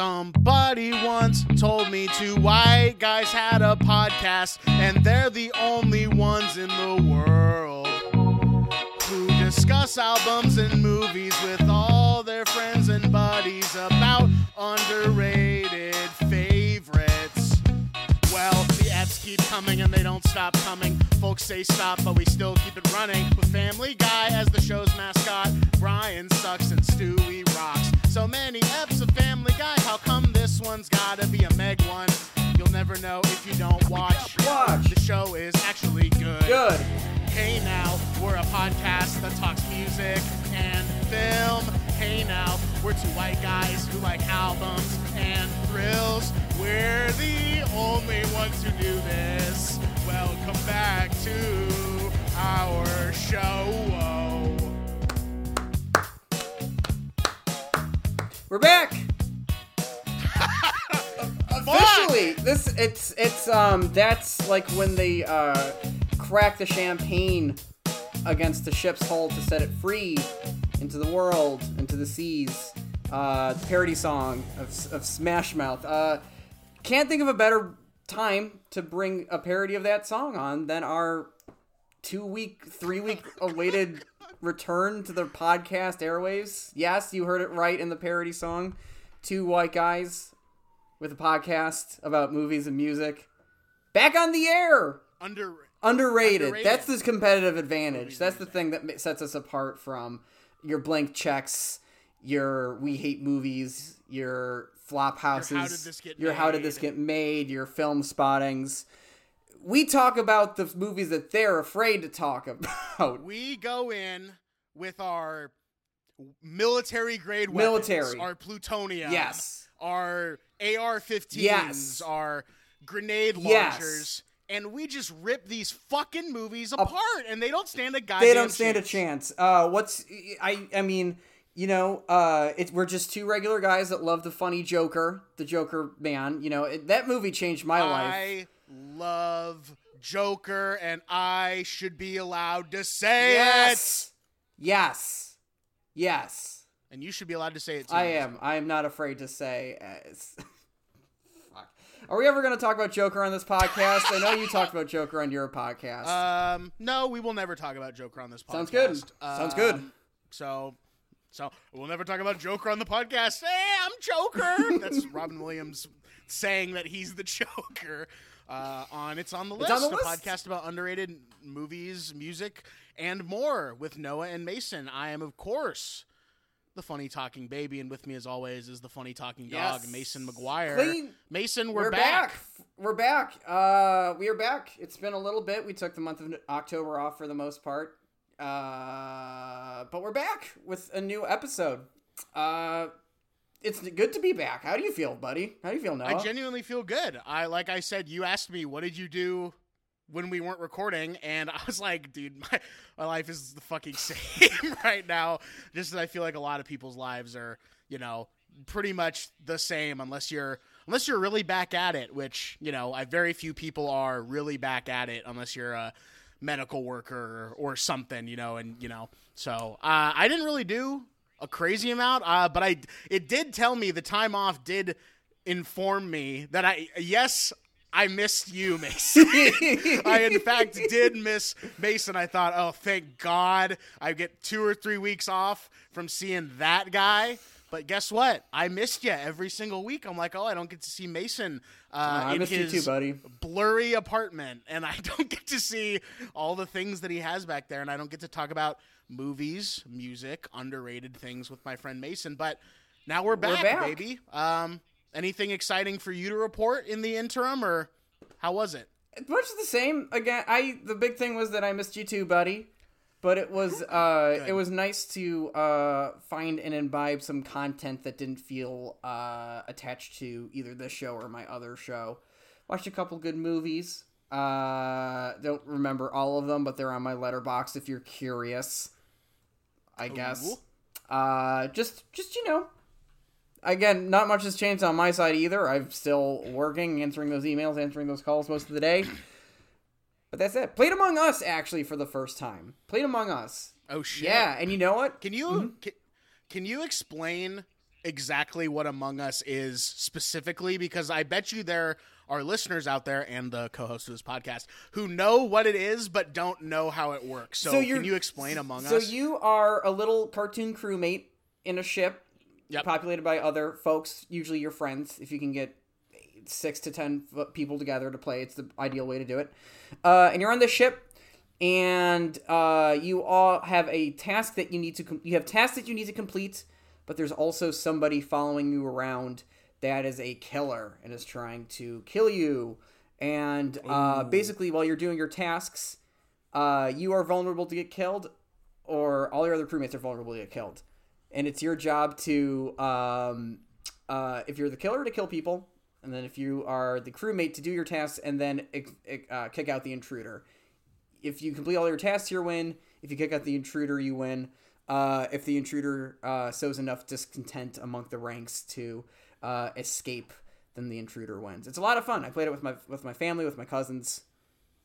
Somebody once told me two white guys had a podcast, and they're the only ones in the world who discuss albums and movies with all their friends and buddies about underrated favorites. Well, the ads keep coming and they don't stop coming. Folks say stop, but we still keep it running. With Family Guy as the show's mascot, Brian sucks and Stewie rocks. So many eps of Family Guy, how come this one's gotta be a Meg one? You'll never know if you don't watch. Watch. The show is actually good. Good. Hey now, we're a podcast that talks music and film. Hey now, we're two white guys who like albums and thrills. We're the only ones who do this. Welcome back to our show. We're back. Officially, this it's it's um that's like when they uh crack the champagne against the ship's hull to set it free into the world, into the seas. Uh, parody song of, of Smash Mouth. Uh, can't think of a better time to bring a parody of that song on than our two week, three week awaited return to the podcast airwaves. Yes, you heard it right in the parody song. Two white guys with a podcast about movies and music. Back on the air! Under Underrated. Underrated. That's this competitive advantage. That's the thing that sets us apart from your blank checks, your we hate movies, your flop houses, How Did This Get your how did this get made, your film spottings. We talk about the movies that they're afraid to talk about. we go in with our military grade Military. weapons, our plutonium, Yes. our AR-15s, Yes. our grenade Yes. And we just rip these fucking movies apart, and they don't stand a goddamn. they don't stand a chance. Uh, what's I? I mean, you know, uh, it, we're just two regular guys that love the funny Joker, the Joker man. You know, it, that movie changed my life. I love Joker, and I should be allowed to say Yes, yes, yes. it, and you should be allowed to say it too. I am. I am not afraid to say. Fuck. Are we ever going to talk about Joker on this podcast? I know you talked about Joker on your podcast. Um, no, we will never talk about Joker on this podcast. Sounds good. Sounds good. Um, So, so we'll never talk about Joker on the podcast. Hey, I'm Joker. That's Robin Williams saying that he's the Joker. Uh, on it's on the list. on the a list. podcast about underrated movies, music, and more with Noah and Mason. I am, of course, the funny talking baby, and with me, as always, is the funny talking dog, Yes. Mason McGuire. Clean. Mason, we're, we're back. We're back. Uh, we are back. It's been a little bit. We took the month of October off for the most part. Uh, but we're back with a new episode. Uh, it's good to be back. How do you feel, buddy? How do you feel now? I genuinely feel good. I like I said, you asked me what did you do when we weren't recording, and I was like, dude, my, my life is the fucking same right now. Just as I feel like a lot of people's lives are, you know, pretty much the same unless you're unless you're really back at it, which you know, I very few people are really back at it unless you're a medical worker or, something, you know, and you know, so uh, I didn't really do a crazy amount, uh, but I it did tell me the time off did inform me that I yes I missed you, Mason. I in fact did miss Mason. I thought, oh, thank God, I get two or three weeks off from seeing that guy. But guess what? I missed you every single week. I'm like, oh, I don't get to see Mason uh, I in his too, buddy. blurry apartment, and I don't get to see all the things that he has back there, and I don't get to talk about movies, music, underrated things with my friend Mason. But now we're back, back. baby. Um, anything exciting for you to report in the interim, or how was it? much the same. Again i the big thing was that i missed you too buddy. But it was uh it was nice to uh find and imbibe some content that didn't feel uh attached to either this show or my other show. Watched a couple good movies. Uh don't remember all of them but they're on my Letterboxd if you're curious i guess. Uh just just you know again, not much has changed on my side either. I'm still working, answering those emails, answering those calls most of the day. But that's it. Played Among Us actually for the first time. Played Among Us. Oh shit! Yeah, and you know what? Can you mm-hmm. can, can you explain exactly what Among Us is specifically because I bet you there are listeners out there and the co-host of this podcast who know what it is but don't know how it works. So, So can you explain Among So Us? So you are a little cartoon crewmate in a ship Yep. populated by other folks, usually your friends. If you can get six to ten people together to play, it's the ideal way to do it. Uh, and you're on the ship, and uh, you all have a task that you need to. Com- you have tasks that you need to complete, but there's also somebody following you around that is a killer and is trying to kill you. And uh, basically, while you're doing your tasks, uh, you are vulnerable to get killed, or all your other crewmates are vulnerable to get killed. And it's your job to, um, uh, if you're the killer, to kill people, and then if you are the crewmate, to do your tasks and then uh, kick out the intruder. If you complete all your tasks, you win. If you kick out the intruder, you win. Uh, if the intruder uh, sows enough discontent among the ranks to uh, escape, then the intruder wins. It's a lot of fun. I played it with my with my family, with my cousins.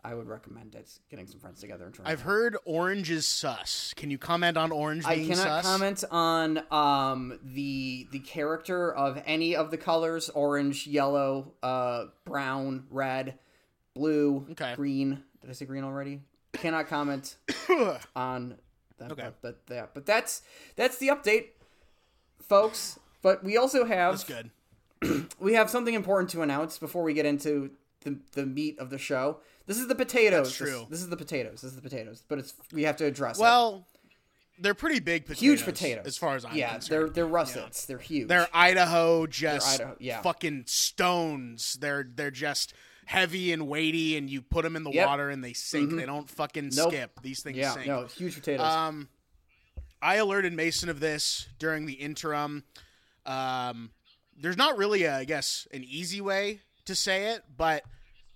I would recommend it. Getting some friends together and trying. I've heard Orange is sus. Can you comment on Orange I being cannot sus? comment on um, the the character of any of the colors: orange, yellow, uh, brown, red, blue, Okay. green. Did I say green already? Cannot comment on that. Okay. That. But that's that's the update, folks. But we also have That's good. we have something important to announce before we get into the, the meat of the show. This is the potatoes. That's true. This, this is the potatoes. This is the potatoes. But it's we have to address it. Well, they're pretty big potatoes. huge potatoes as far as I'm yeah, concerned. they're they're russets. They're huge. They're Idaho, just Idaho, yeah. fucking stones. They're they're just heavy and weighty, and you put them in the Yep. water and they sink. They don't fucking Nope. skip. These things yeah, sink. no, huge potatoes. Um, I alerted Mason of this during the interim. Um, there's not really, a, I guess, an easy way to say it, but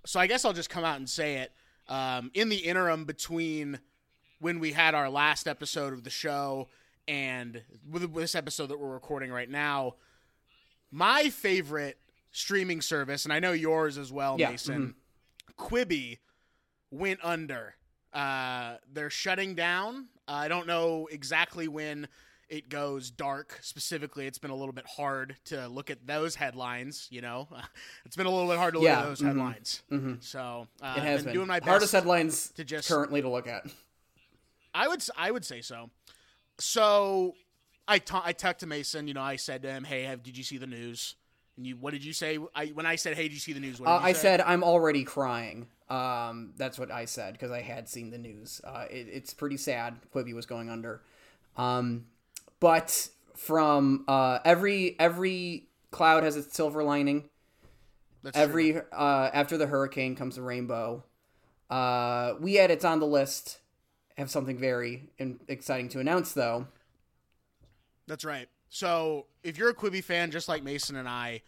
so I guess I'll just come out and say it. Um, in the interim between when we had our last episode of the show and with this episode that we're recording right now, my favorite streaming service, and I know yours as well, Yeah, Mason, Quibi went under. Uh, they're shutting down. Uh, I don't know exactly when it goes dark specifically. It's been a little bit hard to look at those headlines. You know, it's been a little bit hard to look Yeah, at those mhm, headlines. mhm. So uh, it has been been doing my best. hardest headlines to just- currently to look at. I would I would say so. So I ta- I talked to Mason. You know, I said to him, "Hey, have, did you see the news?" And you, what did you say? I when I said, "Hey, did you see the news?" What did Uh, I said I'm already crying. Um, that's what I said because I had seen the news. Uh, it, it's pretty sad. Quibi was going under. Um, but from uh, every every cloud has its silver lining. That's true. Every uh, after the hurricane comes a rainbow. Uh, we had it's on the list. Have something very in- exciting to announce though. That's right. So if you're a Quibi fan, just like Mason and I,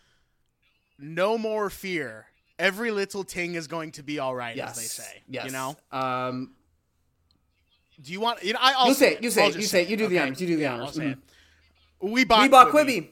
no more fear. Every little ting is going to be all right, Yes, as they say. Yes. You know. Um, Do you want? You know, I, I'll You say you say it, you say it, you do the honors, you do the honors. I'll say Mhm. it. We bought. we bought Quibi. Quibi.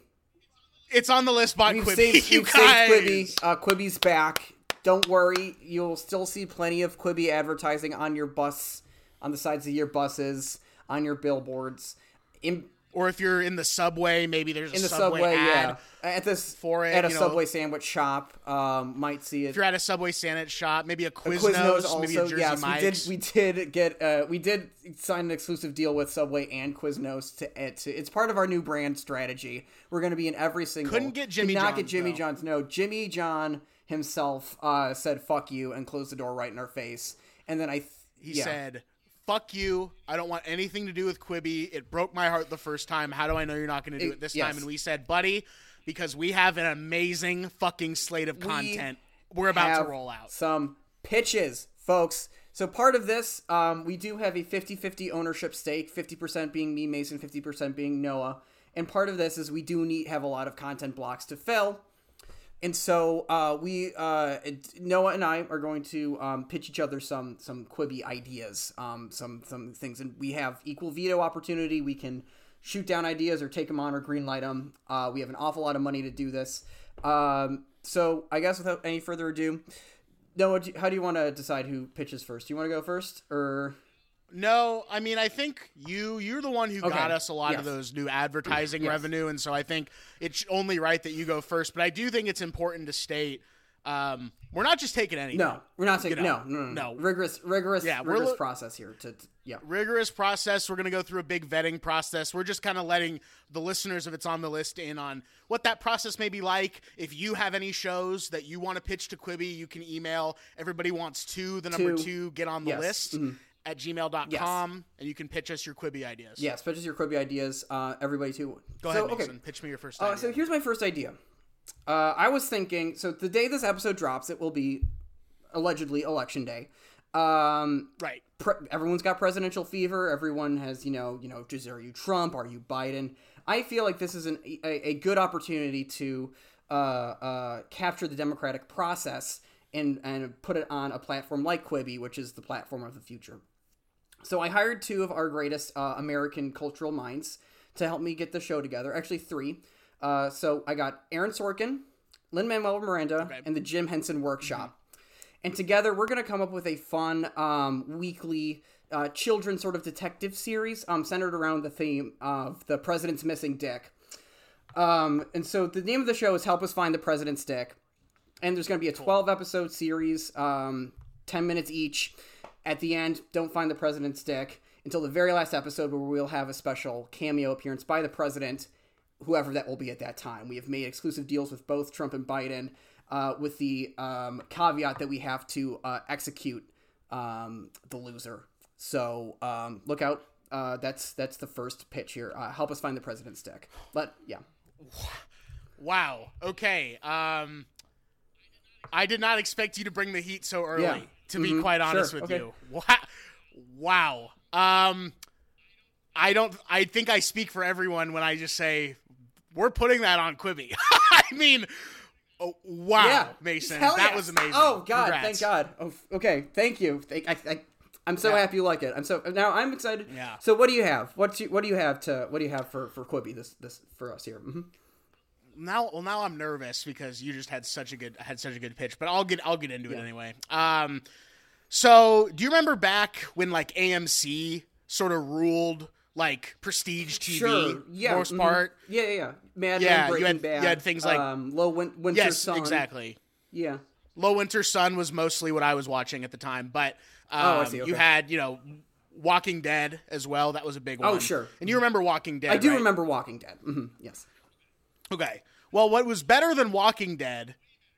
It's on the list. Bought We've Quibi. saved, you guys. Quibi. Uh, Quibi's back. Don't worry, you'll still see plenty of Quibi advertising on your bus, on the sides of your buses, on your billboards, in Or if you're in the subway, maybe there's a in the subway, subway. ad. yeah, at this for it, at a know. Subway sandwich shop, um, might see it. If you're at a Subway sandwich shop, maybe a Quiznos, Quiznos also, maybe a Jersey yes, Mike's. we did. We did get. Uh, we did sign an exclusive deal with Subway and Quiznos to, uh, to. It's part of our new brand strategy. We're going to be in every single. Couldn't get Jimmy Could not get John's, Jimmy though. John's. No, Jimmy John himself uh, said "fuck you" and closed the door right in our face. And then I. Th- He yeah. said, "Fuck you! I don't want anything to do with Quibi. It broke my heart the first time. How do I know you're not going to do It- it this yes. time?" And we said, "Buddy, because we have an amazing fucking slate of content we're about have to roll out." some pitches, folks. So part of this, um, we do have a 50-50 ownership stake, 50% being me, Mason, 50% being Noah. And part of this is we do need have a lot of content blocks to fill. And so uh, we uh, Noah and I are going to um, pitch each other some some Quibi ideas, um, some some things, and we have equal veto opportunity. We can shoot down ideas or take them on or greenlight them. Uh, we have an awful lot of money to do this. Um, so I guess without any further ado, Noah, how do you want to decide who pitches first? Do you want to go first, or No, I mean I think you you're the one who Okay, got us a lot yes. of those new advertising Yes. revenue, and so I think it's only right that you go first. But I do think it's important to state um, we're not just taking anything. No, we're not taking. know, no, no, no, no. Rigorous, rigorous, Yeah, rigorous process here. To, to yeah. rigorous process. We're going to go through a big vetting process. We're just kind of letting the listeners, if it's on the list, in on what that process may be like. If you have any shows that you want to pitch to Quibi, you can email everybody wants to the number Two. two, get on the Yes. list Mhm. At gmail.com, and you can pitch us your Quibi ideas. Yes, pitches your Quibi ideas. Uh, everybody too. Go so, ahead, okay. Mason. Pitch me your first Uh, idea. so here's my first idea. Uh, I was thinking. So the day this episode drops, it will be allegedly election day. Um, right. pre- everyone's got presidential fever. Everyone has, you know, you know, just are you Trump? Are you Biden? I feel like this is an, a, a good opportunity to uh, uh, capture the democratic process and and put it on a platform like Quibi, which is the platform of the future. So I hired two of our greatest uh, American cultural minds to help me get the show together. Actually, three. Uh, so I got Aaron Sorkin, Lin Manuel Miranda, Okay. and the Jim Henson Workshop. And together, we're going to come up with a fun um, weekly uh, children sort of detective series um, centered around the theme of the president's missing dick. Um, and so the name of the show is Help Us Find the President's Dick. And there's going to be a 12 episode series, um, 10 minutes each. At the end, don't find the president's dick until the very last episode where we'll have a special cameo appearance by the president, whoever that will be at that time. We have made exclusive deals with both Trump and Biden, uh, with the um, caveat that we have to uh, execute um, the loser. So um, look out. Uh, that's that's the first pitch here. Uh, help us find the president's dick. But yeah, Wow. Okay. Um, I did not expect you to bring the heat so early. Yeah. To be Mhm. quite honest Sure. with Okay. you. Wow. Wow. Um, I don't. I think I speak for everyone when I just say we're putting that on Quibi. I mean, oh, wow, yeah, Mason, Hell that yes. was amazing. Oh God, Congrats. thank God. Oh, okay, thank you. Thank, I, I, I'm so Yeah. happy you like it. I'm so now I'm excited. Yeah. So what do you have? What's you, what do you have to what do you have for for Quibi this this for us here? hmm now well now I'm nervous because you just had such a good had such a good pitch, but I'll get I'll get into it anyway. Um so do you remember back when like AMC sort of ruled like prestige TV Sure. Yeah. most mhm. part? Yeah, yeah, yeah. Mad Yeah, Men, you had- Bad. you had things like- um, Low win- Winter Yes, Sun. exactly. Yeah. Low Winter Sun was mostly what I was watching at the time, but um, Oh, I see, you had, you know, Walking Dead as well. That was a big one. Oh, sure. And you remember Walking Dead? I do right? remember Walking Dead. hmm Yes. Okay. Well, what was better than Walking Dead,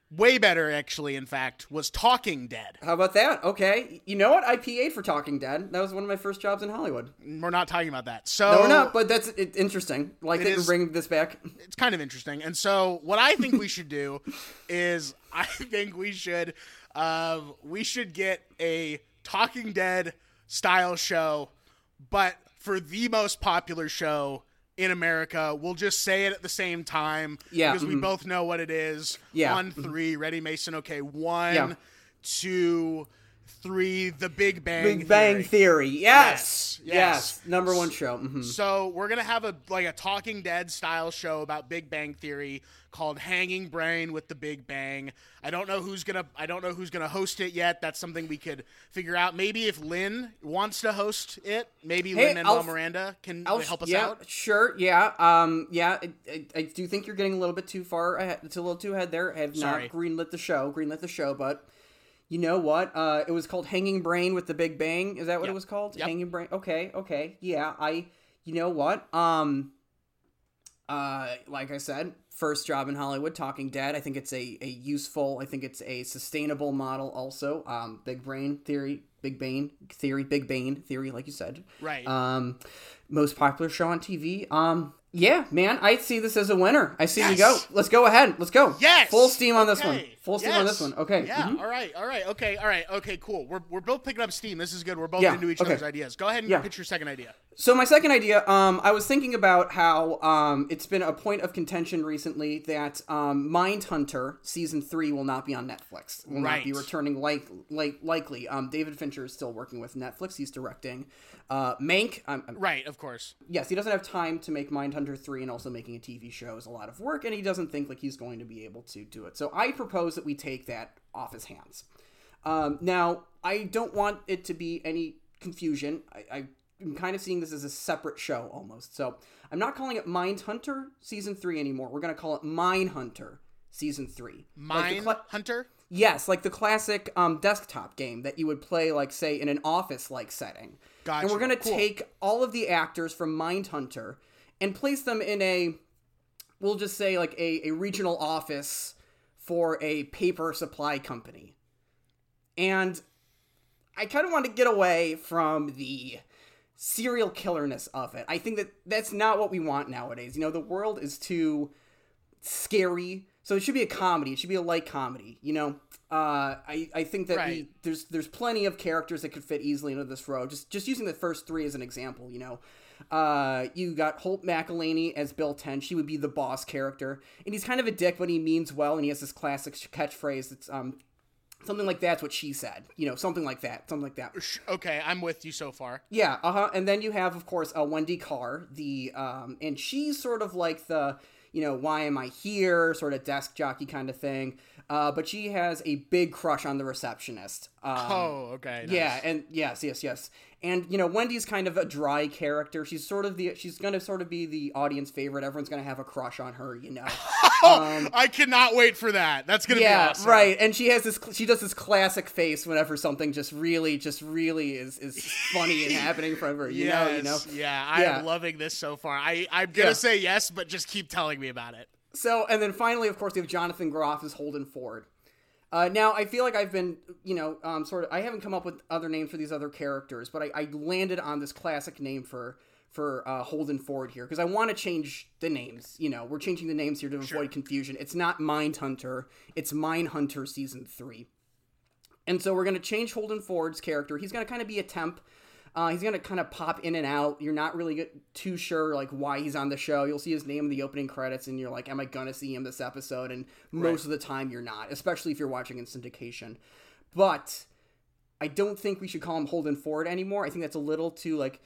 way better actually, in fact, was Talking Dead. How about that? Okay. You know what? I PA'd for Talking Dead. That was one of my first jobs in Hollywood. We're not talking about that. So No, we're not. But that's it, interesting. Like It is- bringing this back. it's kind of interesting. And so, what I think we should do is, I think we should, um, we should get a Talking Dead style show, but for the most popular show in America, we'll just say it at the same time. Yeah, because we mhm. both know what it is. Yeah. On three, ready, Mason. Okay, one, Yeah. two, three. The Big Bang. Big Bang Theory. Theory. Yes. Yes, Yes. yes. Number one show. hmm So we're gonna have a like a Talking Dead style show about Big Bang Theory called Hanging Brain with the Big Bang. I don't know who's gonna I don't know who's gonna host it yet. That's something we could figure out. Maybe if Lin wants to host it, maybe Hey, Lin and I'll- Miranda can I'll help us yeah, out. Sure. Yeah. Um. Yeah. I, I, I do think you're getting a little bit too far ahead. It's a little too ahead there. I have Sorry. not greenlit the show. Greenlit the show, but you know what? Uh, it was called Hanging Brain with the Big Bang. Is that what Yep. it was called? Yep. Hanging Brain. Okay. Okay. Yeah. I. You know what? Um. Uh, like I said, first job in Hollywood, Talking Dead. I think it's a, a useful. I think it's a sustainable model. Also, um, Big Brain theory, Big Bane theory, Big Bane theory, like you said. Right. Um, most popular show on TV. Um, yeah, man, I see this as a winner. I see Yes. go. Let's go ahead. Let's go. Yes. Full steam on this one. Full steam on this one. Okay. Yeah. mhm. All right. All right. Okay. All right. Okay. Cool. We're, we're both picking up steam. This is good. We're both Yeah, into each okay. other's ideas. Go ahead and Yeah. pitch your second idea. So my second idea, um, I was thinking about how um, it's been a point of contention recently that um, Mindhunter season three will not be on Netflix. Will not be returning like like likely. Um, David Fincher is still working with Netflix. He's directing. Uh, Mank. Um, um, Right. Of course. yes, he doesn't have time to make Mindhunter 3 and also making a TV show is a lot of work, and he doesn't think like he's going to be able to do it. So I propose that we take that off his hands. Um, now, I don't want it to be any confusion. I, I'm kind of seeing this as a separate show almost. So I'm not calling it Mind Hunter season three anymore. We're gonna call it Mine Hunter season three. Like Mine cla- Hunter. Yes, like the classic um, desktop game that you would play, like say in an office-like setting. Gotcha. And we're gonna Cool. take all of the actors from Mind Hunter and place them in a, we'll just say like a, a regional office for a paper supply company. And I kind of want to get away from the serial killerness of it. I think that that's not what we want nowadays. You know, the world is too scary. So it should be a comedy. It should be a light comedy. You know, uh, I I think that we, there's there's plenty of characters that could fit easily into this row. Just just using the first three as an example. You know, uh, you got Holt McCallany as Bill Tench. He would be the boss character, and he's kind of a dick, but he means well, and he has this classic catchphrase that's um something like that's what she said. You know, something like that, something like that. Okay, I'm with you so far. Yeah, uh huh. And then you have, of course, uh, Wendy Carr, the um, and she's sort of like the, you know, why am I here, sort of desk jockey kind of thing. Uh, but she has a big crush on the receptionist. Um, Oh, okay. nice. yeah, and yes, yes, yes. And you know, Wendy's kind of a dry character. She's sort of the she's gonna sort of be the audience favorite. Everyone's gonna have a crush on her, you know. Oh, I cannot wait for that. That's gonna yeah, be awesome. right. And she has this she does this classic face whenever something just really, just really is is funny and happening in front of her. You know, you know. Yeah, I Yeah. am loving this so far. I I'm gonna Yeah. say yes, but just keep telling me about it. So, and then finally, of course, we have Jonathan Groff as Holden Ford. Uh, now, I feel like I've been, you know, um, sort of, I haven't come up with other names for these other characters, but I, I landed on this classic name for for uh, Holden Ford here because I want to change the names. You know, we're changing the names here to avoid confusion. It's not Mindhunter, it's Mindhunter Season 3. And so we're going to change Holden Ford's character. He's going to kind of be a temp. Uh, he's going to kind of pop in and out. You're not really too sure like why he's on the show. You'll see his name in the opening credits, and you're like, "Am I gonna see him this episode?" And most of the time, you're not, especially if you're watching in syndication. But I don't think we should call him Holden Ford anymore. I think that's a little too like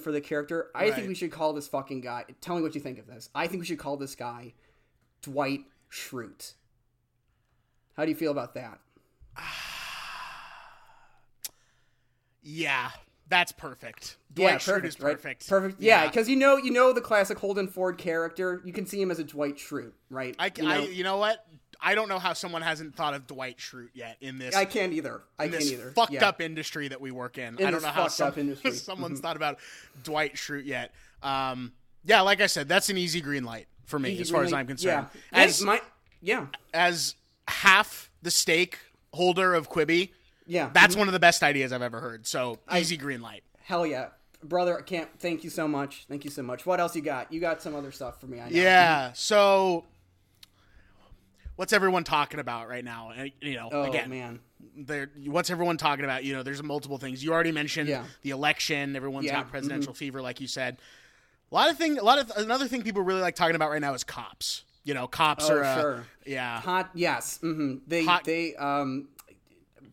for the character. I think we should call this fucking guy. Tell me what you think of this. I think we should call this guy Dwight Schrute. How do you feel about that? Yeah, that's perfect. Dwight Schrute is right? perfect. Perfect. Yeah, because you know, you know the classic Holden Ford character. You can see him as a Dwight Schrute, right? I, you know, I, you know what? I don't know how someone hasn't thought of Dwight Schrute yet in this I can't either. I can't this either. fucked yeah. up industry that we work in. In I don't know how some, someone's thought about Dwight Schrute yet. Um, yeah, like I said, that's an easy green light for me Easy as far as green I'm concerned. Yeah. As my, yeah, as half the stake holder of Quibi, yeah. that's one of the best ideas I've ever heard. So easy green light. Hell yeah, brother. I can't. Thank you so much. Thank you so much. What else you got? You got some other stuff for me. I know. Yeah. So, what's everyone talking about right now? And, You know, Oh again, man. there. What's everyone talking about? You know, there's multiple things. You already mentioned Yeah. the election. Everyone's Yeah, got presidential fever, like you said. A lot of thing. A lot of another thing people really like talking about right now is cops. You know, cops Oh, are. Uh. Yeah. Hot. Yes. hmm They. Hot- They. Um.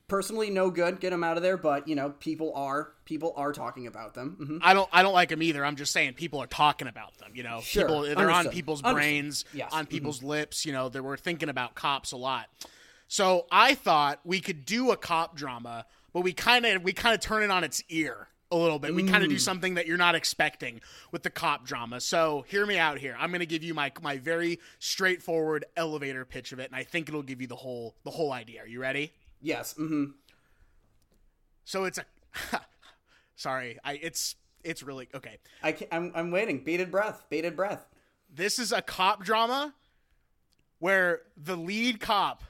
Personally, no good. Get them out of there. But you know, people are. People are talking about them. hmm I don't. I don't like them either. I'm just saying people are talking about them. You know, Sure. people they're on people's Understood. brains, Yes. on people's lips. You know, they were thinking about cops a lot. So I thought we could do a cop drama, but we kind of we kind of turn it on its ear a little bit. We kind of do something that you're not expecting with the cop drama. So hear me out here. I'm going to give you my my very straightforward elevator pitch of it, and I think it'll give you the whole the whole idea. Are you ready? Yes. hmm So it's a sorry, I it's it's really okay. I can, I'm. I'm waiting. Bated breath. Bated breath. This is a cop drama where the lead cop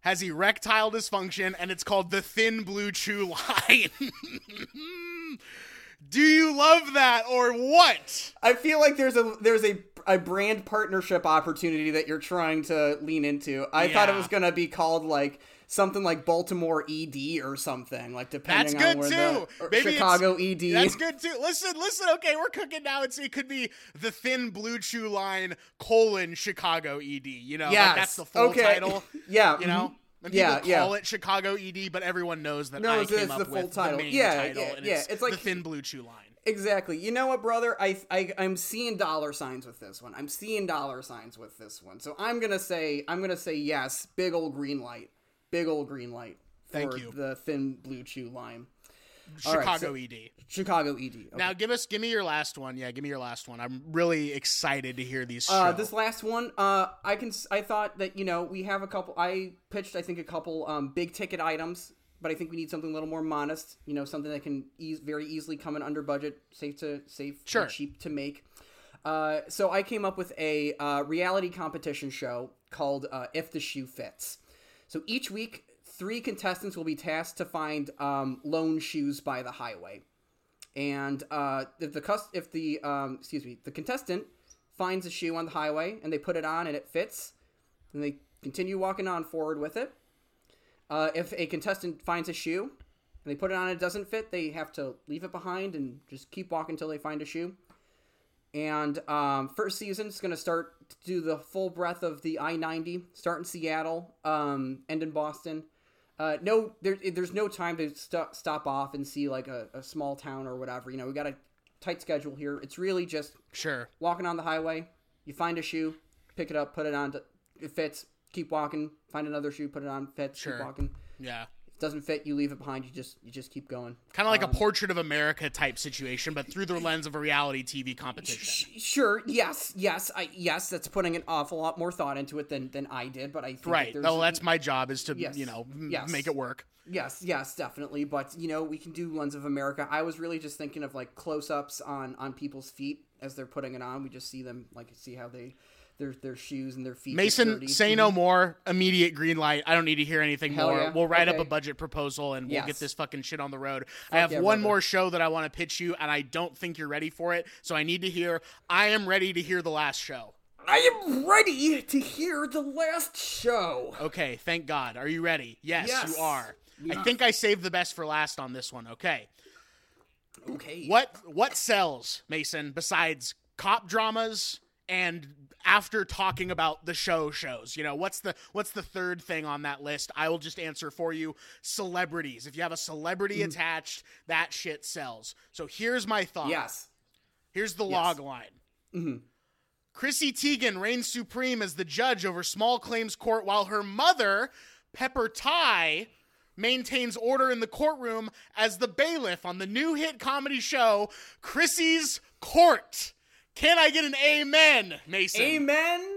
has erectile dysfunction and it's called the thin blue chew line. Do you love that or what? I feel like there's a there's a a brand partnership opportunity that you're trying to lean into. I thought it was gonna be called like something like Baltimore ED or something, like That's depending good on where too. the Maybe Chicago ED. That's good too. Listen, listen. Okay, we're cooking now. It's it could be the thin blue chew line colon Chicago ED. You know, like that's the full Okay. title. yeah. You know, mm-hmm. and Yeah, people yeah. call it Chicago ED, but everyone knows that No, I it's- came it's up the full with title. the main Yeah, title, yeah, and yeah. it's, It's like- the thin blue chew line. Exactly. You know what, brother? I, I I'm seeing dollar signs with this one. I'm seeing dollar signs with this one. So I'm gonna say I'm gonna say yes. Big old green light. Big old green light. For Thank you. The thin blue chew line. All right, Chicago so- ED. Chicago ED. Okay. Now give us give me your last one. Yeah, give me your last one. I'm really excited to hear these. Uh, this last one, uh, I can. I thought that you know we have a couple. I pitched, I think, a couple um, big ticket items, but I think we need something a little more modest. You know, something that can eas very easily come in under budget, safe to safe, Sure. cheap to make. Uh, so I came up with a uh, reality competition show called uh, "If the Shoe Fits." So each week, three contestants will be tasked to find um, lone shoes by the highway and uh, if the cus- if the um, excuse me the contestant finds a shoe on the highway and they put it on and it fits, then they continue walking on forward with it. Uh, if a contestant finds a shoe and they put it on and it doesn't fit, they have to leave it behind and just keep walking until they find a shoe. And um, first season is going to start to do the full breadth of the I ninety, start in Seattle, um, end in Boston. Uh, no, there, there's no time to st- stop off and see like a, a small town or whatever. You know, we got a tight schedule here. It's really just sure. walking on the highway. You find a shoe, pick it up, put it on. It fits. Keep walking. Find another shoe, put it on. Fits. Sure. Keep walking. Yeah. Doesn't fit, you leave it behind. You just you just keep going. Kind of like Um, a portrait of America type situation, but through the lens of a reality TV competition. Sh- Sure. Yes. Yes. I yes. That's putting an awful lot more thought into it than than I did. But I think Right. there's- No, that's my job is to Yes. you know Yes. make it work. Yes, yes, definitely. But you know, we can do Lens of America. I was really just thinking of like close-ups on on people's feet as they're putting it on. We just see them like see how they their their shoes and their feet. Mason, say no mm-hmm. more. Immediate green light. I don't need to hear anything Hell more. yeah. We'll write up a budget proposal and we'll get this fucking shit on the road. I have yeah, one brother. more show that I want to pitch you, and I don't think you're ready for it. So I need to hear. I am ready to hear the last show. I am ready to hear the last show. Okay, thank God. Are you ready? Yes, Yes. you are. I think I saved the best for last on this one. Okay. Okay. What what sells, Mason, besides cop dramas and after talking about the show shows? You know, what's the what's the third thing on that list? I will just answer for you. Celebrities. If you have a celebrity Mm. attached, that shit sells. So here's my thought. Yes. Here's the log line. Mhm. Chrissy Teigen reigns supreme as the judge over small claims court while her mother, Pepper Ty, maintains order in the courtroom as the bailiff on the new hit comedy show, Chrissy's Court. Can I get an amen, Mason? Amen.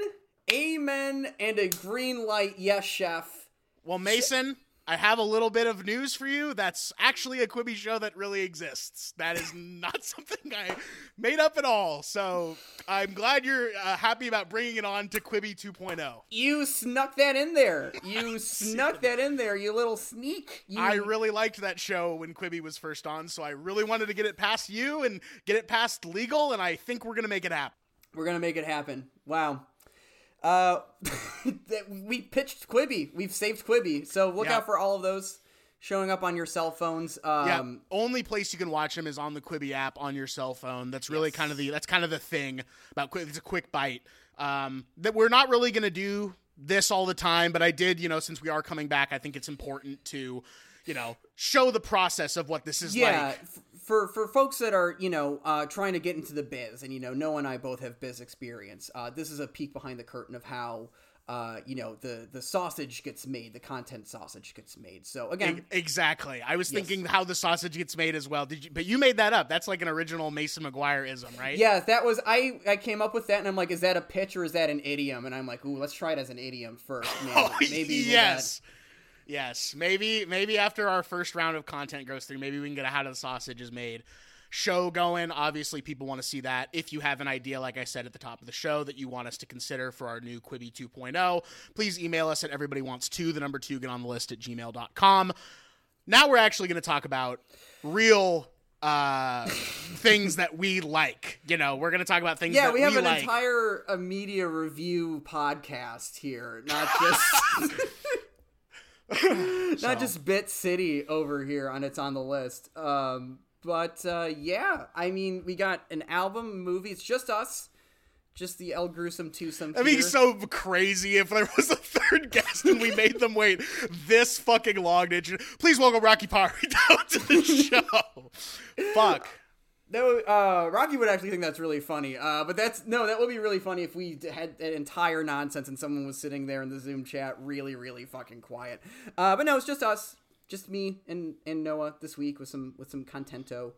Amen. And a green light. Yes, chef. Well, Mason, I have a little bit of news for you. That's actually a Quibi show that really exists. That is not something I made up at all. So I'm glad you're uh, happy about bringing it on to Quibi oh. 2.0. You snuck that in there. You snuck that in there. You little sneak. You, I really liked that show when Quibi was first on, so I really wanted to get it past you and get it past legal, and I think we're gonna make it happen. We're gonna make it happen. Wow. Uh, that- we pitched Quibi. We've saved Quibi. So look Yeah. out for all of those showing up on your cell phones. Um, Yeah, only place you can watch them is on the Quibi app on your cell phone. That's really kind of the that's kind of the thing about Quibi. It's a quick bite. Um, that we're not really gonna do this all the time, but I did, you know, since we are coming back, I think it's important to, you know, show the process of what this is yeah. like. For for folks that are you know uh, trying to get into the biz, and you know Noah and I both have biz experience. Uh, this is a peek behind the curtain of how. Uh, you know the the sausage gets made, the content sausage gets made. So again, Exactly. I was thinking how the sausage gets made as well. Did you? But you made that up. That's like an original Mason McGuire ism, right? Yeah, that was I. I came up with that, and I'm like, is that a pitch or is that an idiom? And I'm like, ooh, let's try it as an idiom first. Maybe, Oh, maybe we'll yes. Yes. Maybe maybe after our first round of content goes through, maybe we can get a how the sausage is made show going. Obviously, people want to see that. If you have an idea, like I said at the top of the show, that you want us to consider for our new Quibi 2.0, please email us at everybody wants to, the number two, get on the list at gmail.com. Now we're actually going to talk about real uh things that we like you know we're gonna talk about things Yeah, that we have an like. entire uh, media review podcast here, not just not just Bit City over here on it's on the list. Um, but uh, yeah, I mean, we got an album, movie. It's just us, just the El Gruesome twosome. That'd be so crazy if there was a third guest and we made them wait this fucking long. Did you? Please welcome Rocky Pari down to the show. Fuck. That would, uh, Rocky would actually think that's really funny. Uh, but that's no, that would be really funny if we had that entire nonsense and someone was sitting there in the Zoom chat, really, really fucking quiet. Uh, but no, it's just us, just me and and Noah this week with some with some contento.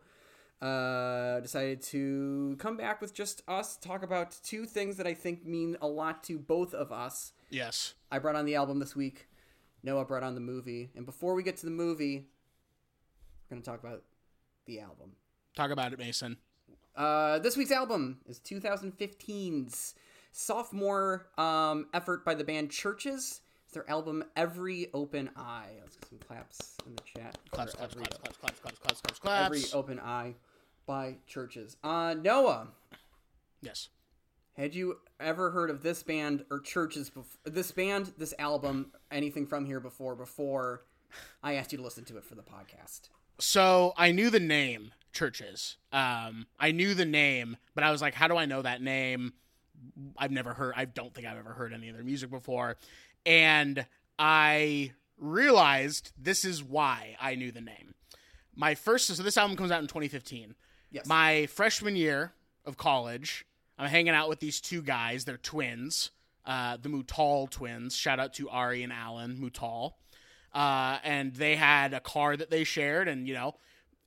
Uh, decided to come back with just us talk about two things that I think mean a lot to both of us. Yes. I brought on the album this week. Noah brought on the movie. And before we get to the movie, we're going to talk about the album. Talk about it, Mason. Uh, this week's album is 2015's sophomore um, effort by the band CHVRCHES. It's their album Every Open Eye. Let's get some claps in the chat. Claps, claps, every, claps, claps, claps, claps, claps, claps, claps. Every Open Eye by CHVRCHES. Uh, Noah, yes. had you ever heard of this band or CHVRCHES? Bef- this band, this album, anything from here before? Before I asked you to listen to it for the podcast. So I knew the name CHVRCHES. Um, I knew the name, but I was like, how do I know that name? I've never heard. I don't think I've ever heard any of their music before, and I realized this is why I knew the name. My first, so this album comes out in 2015. Yes. My freshman year of college, I'm hanging out with these two guys. They're twins, uh, the Mutal twins. Shout out to Ari and Alan Mutal. Uh, and they had a car that they shared. And, you know,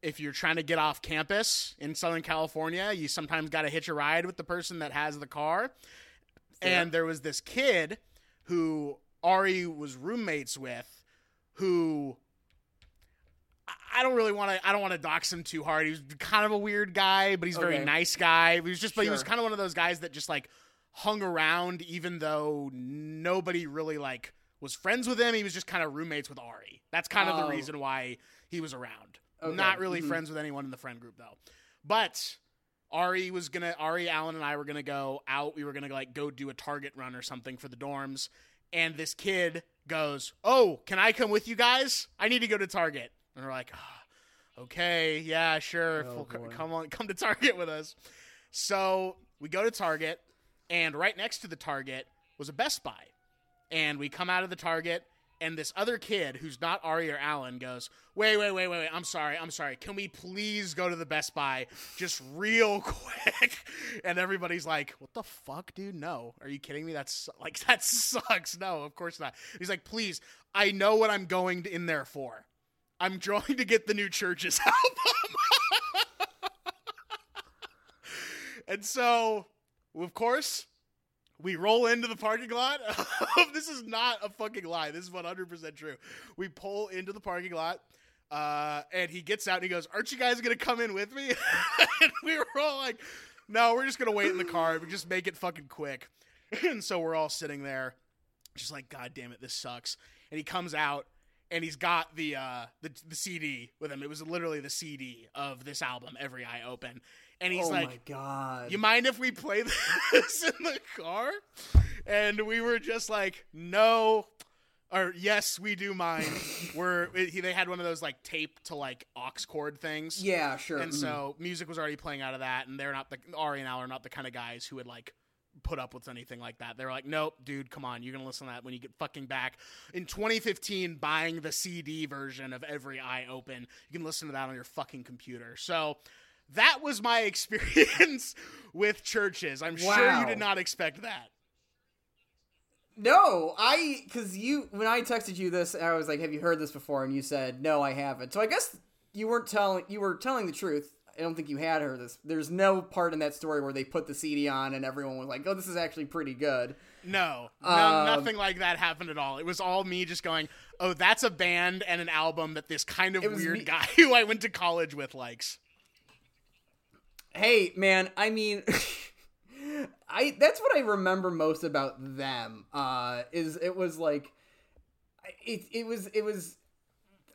if you're trying to get off campus in Southern California, you sometimes got to hitch a ride with the person that has the car. And there was this kid who Ari was roommates with who I- don't really want to. I don't want to dox him too hard. He was kind of a weird guy, but he's a very nice guy. He was just, but he was kind of one of those guys that just like hung around, even though nobody really like was friends with him. He was just kind of roommates with Ari. That's kind of Oh. the reason why he was around. Okay. Not really Mhm. friends with anyone in the friend group though. But Ari was gonna Ari, Allen, and I were gonna go out. We were gonna like go do a Target run or something for the dorms. And this kid goes, "Oh, can I come with you guys? I need to go to Target." And we're like, "Ah, "Okay, yeah, sure. Oh, Full- boy. come on, come to Target with us." So we go to Target, and right next to the Target was a Best Buy. And we come out of the Target, and this other kid who's not Ari or Alan goes, Wait, wait, wait, wait, wait. I'm sorry. I'm sorry. Can we please go to the Best Buy just real quick? And everybody's like, What the fuck, dude? No. Are you kidding me? That's like, that sucks. No, of course not. He's like, Please, I know what I'm going in there for. I'm going to get the new CHVRCHES album. and so, of course, we roll into the parking lot. this is not a fucking lie. This is 100% true. We pull into the parking lot, uh, and he gets out and he goes, Aren't you guys going to come in with me? and we were all like, No, we're just going to wait in the car. We just make it fucking quick. and so we're all sitting there, just like, God damn it, this sucks. And he comes out. And he's got the, uh, the the CD with him. It was literally the CD of this album, Every Eye Open. And he's oh like, my god. you mind if we play this in the car? And we were just like, no, or yes, we do mind. we're he, they had one of those like tape to like aux cord things. yeah, sure. And mhm. so music was already playing out of that, and they're not the Ari and Al are not the kind of guys who would like put up with anything like that. They're like, nope, dude, come on, you're gonna listen to that when you get fucking back. In 2015, buying the CD version of Every Eye Open, you can listen to that on your fucking computer. So that was my experience with CHVRCHES. I'm sure you did not expect that. No, I because you when I texted you this, I was like, "Have you heard this before?" And you said, "No, I haven't." So I guess you weren't telling you were telling the truth. I don't think you had heard this. There's no part in that story where they put the CD on and everyone was like, "Oh, this is actually pretty good." No, no Um, nothing like that happened at all. It was all me just going, "Oh, that's a band and an album that this kind of weird me- guy who I went to college with likes." Hey, man, I mean, I that's what I remember most about them. Uh, is it was like, it it was it was.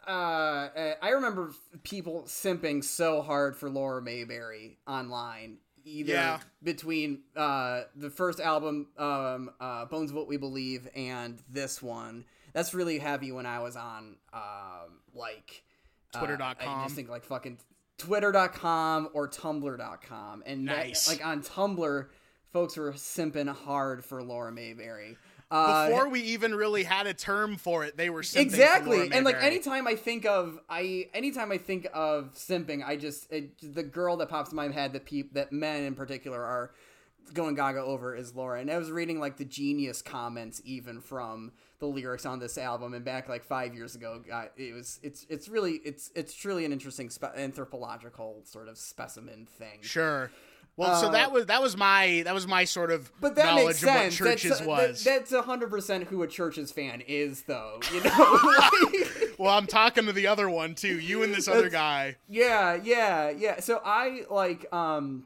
Uh, I remember people simping so hard for Lauren Mayberry online, either Yeah. between uh the first album, um, uh, Bones of What We Believe, and this one. That's really heavy when I was on, um, like uh, I just think like fucking twitter.com or tumblr.com and that- like on tumblr folks were simping hard for lauren mayberry. Uh, Before we even really had a term for it, they were exactly. And like anytime i think of i anytime i think of simping i just it, the girl that pops in my head that peop, that men in particular are going gaga over is lauren. And i was reading like the genius comments even from the lyrics on this album, and back like five years ago, uh, it was it's it's really it's it's truly an interesting spe- anthropological sort of specimen thing. Sure. Well, so Uh, that was that was my that was my sort of But that knowledge makes of sense. what CHVRCHES that's, uh, was. That, that's hundred percent who a CHVRCHES fan is, though. You know. Like- well, I'm talking to the other one too. You and this other guy. Yeah, yeah, yeah. So I like um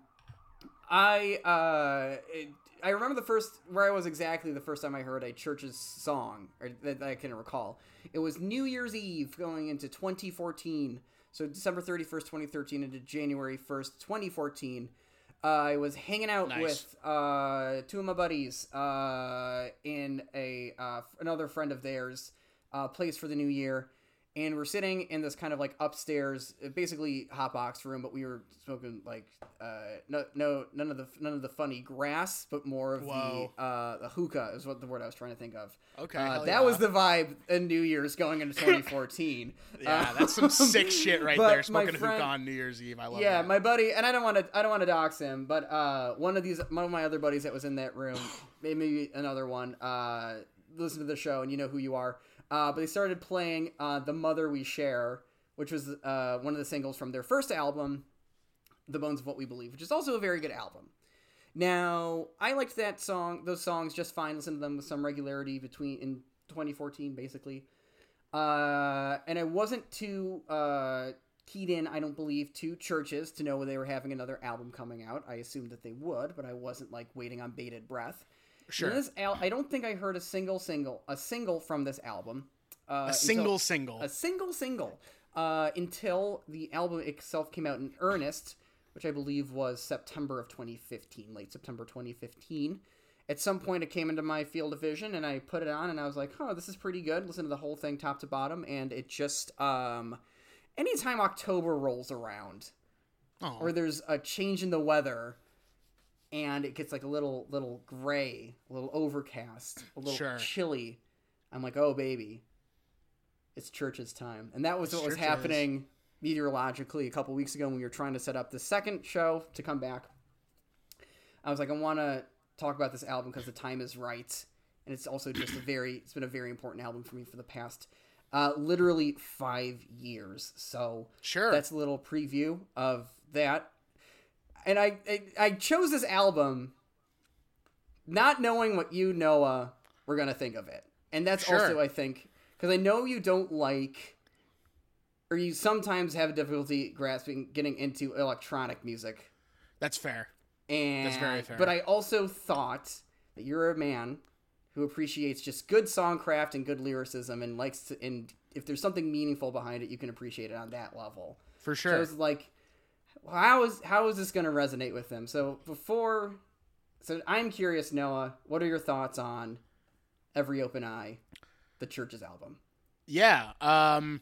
I uh I remember the first where I was exactly the first time I heard a CHVRCHES song or that I can recall. It was New Year's Eve going into 2014. So December 31st, 2013 into January 1st, 2014. Uh, I was hanging out Nice. with uh, two of my buddies uh, in a uh, another friend of theirs uh, place for the new year, and we're sitting in this kind of like upstairs, uh, basically hot box room, but we were smoking like uh, no no none of the none of the funny grass, but more of Whoa. the uh, the hookah is what the word I was trying to think of. Okay, uh, that yeah. was the vibe in New Year's going into 2014. Yeah, Uh, that's some sick shit right there. Smoking friend- hookah on New Year's Eve. I love it. yeah, that. my buddy, and I don't want to, I don't want to dox him, but uh, one of these, one of my other buddies that was in that room, maybe another one, uh, listen to the show, and you know who you are. Uh, but they started playing uh, "The Mother We Share," which was uh, one of the singles from their first album, "The Bones of What We Believe," which is also a very good album. Now, I liked that song, those songs just fine. Listen to them with some regularity between in 2014, basically. Uh, and I wasn't too uh, keyed in, I don't believe, to CHVRCHES to know when they were having another album coming out. I assumed that they would, but I wasn't like waiting on bated breath. Sure. This al- I don't think I heard a single single a single from this album. Uh, a until- single single. a single single uh, until the album itself came out in earnest, which I believe was September of 2015, late September 2015. At some point, it came into my field of vision, and I put it on, and I was like, "Oh, this is pretty good." Listen to the whole thing, top to bottom, and it just um, anytime October rolls around, Oh, or there's a change in the weather, and it gets like a little little gray, a little overcast, a little Sure. chilly. I'm like, oh baby, it's CHVRCHES time, and that was what was happening meteorologically a couple weeks ago when we were trying to set up the second show to come back. I was like, I want to talk about this album because the time is right, and it's also just a very, it's been a very important album for me for the past, uh, literally five years. So sure. that's a little preview of that. And I, I I chose this album not knowing what you Noah were gonna think of it, and that's Sure. also I think because I know you don't like, or you sometimes have difficulty grasping getting into electronic music, That's fair. and very fair. but I also thought that you're a man who appreciates just good songcraft and good lyricism and likes to and if there's something meaningful behind it, you can appreciate it on that level. For So sure. was like, how is how is this going to resonate with them? So before, so I'm curious, Noah. What are your thoughts on Every Open Eye, the CHVRCHES album? Yeah. Um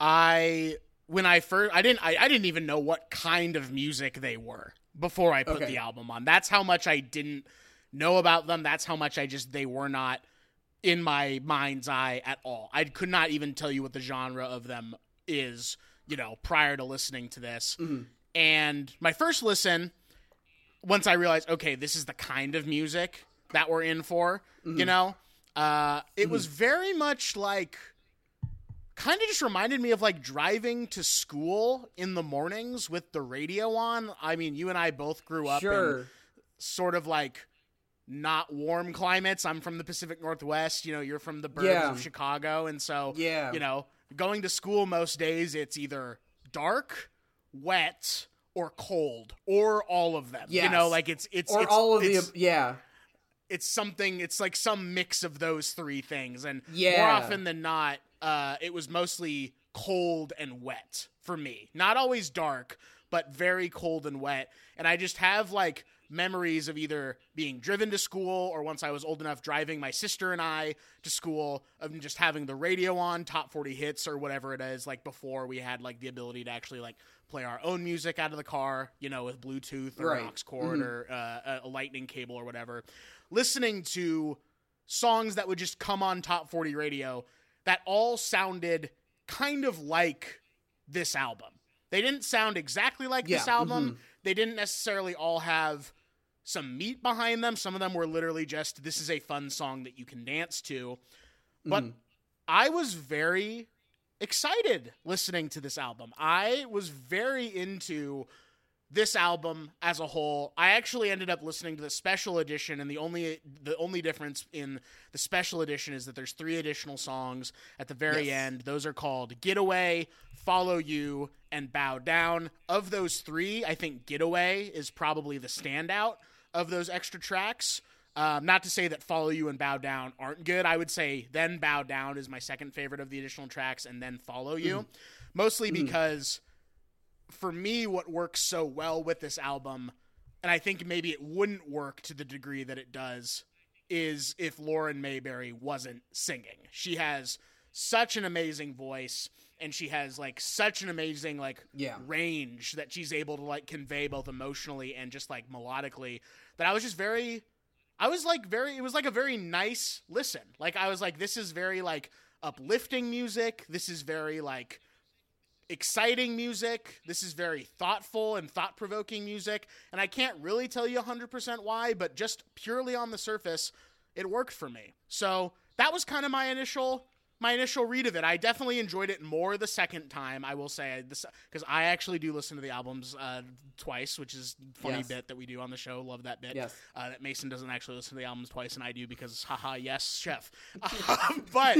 I when I first I didn't I, I didn't even know what kind of music they were before I put Okay. the album on. That's how much I didn't know about them. That's how much I just they were not in my mind's eye at all. I could not even tell you what the genre of them is, you know, prior to listening to this. Mhm. And my first listen, once I realized, okay, this is the kind of music that we're in for, you know, uh, it was very much like, kind of just reminded me of like driving to school in the mornings with the radio on. I mean, you and I both grew up in sort of like not warm climates. I'm from the Pacific Northwest. You know, you're from the burbs Yeah. of Chicago, and so Yeah. you know, going to school most days, it's either dark, wet, or cold, or all of them. You know, like it's it's or it's, all of the yeah. it's something. It's like some mix of those three things, and yeah. more often than not, uh, it was mostly cold and wet for me. Not always dark, but very cold and wet. And I just have like memories of either being driven to school or once I was old enough driving my sister and I to school of just having the radio on top 40 hits or whatever it is like before we had like the ability to actually like play our own music out of the car you know with bluetooth or Right. aux cord Mhm. or uh, a lightning cable or whatever listening to songs that would just come on top 40 radio that all sounded kind of like this album. They didn't sound exactly like this Yeah, album. mhm. They didn't necessarily all have some meat behind them. Some of them were literally just this is a fun song that you can dance to. but I was very excited listening to this album. I was very into this album as a whole. I actually ended up listening to the special edition and the only the only difference in the special edition is that there's three additional songs at the very Yes. end. Those are called Getaway, Follow You, and Bow Down. Of those 3, I think Getaway is probably the standout of those extra tracks. Um, not to say that Follow You and Bow Down aren't good. I would say then Bow Down is my second favorite of the additional tracks, and then Follow You. Mostly because for me, what works so well with this album, and I think maybe it wouldn't work to the degree that it does, is if Lauren Mayberry wasn't singing. She has such an amazing voice and she has like such an amazing like Yeah. range that she's able to like convey both emotionally and just like melodically that I was just very I was like very it was like a very nice listen. Like I was like this is very like uplifting music. This is very like exciting music. This is very thoughtful and thought provoking music. And I can't really tell you 100% why, but just purely on the surface, it worked for me. So that was kind of my initial. My initial read of it, I definitely enjoyed it more the second time. I will say this because I actually do listen to the albums uh, twice, which is a funny Yes. bit that we do on the show. Love that bit. Yes. Uh, that Mason doesn't actually listen to the albums twice, and I do because haha, yes, chef. Um, but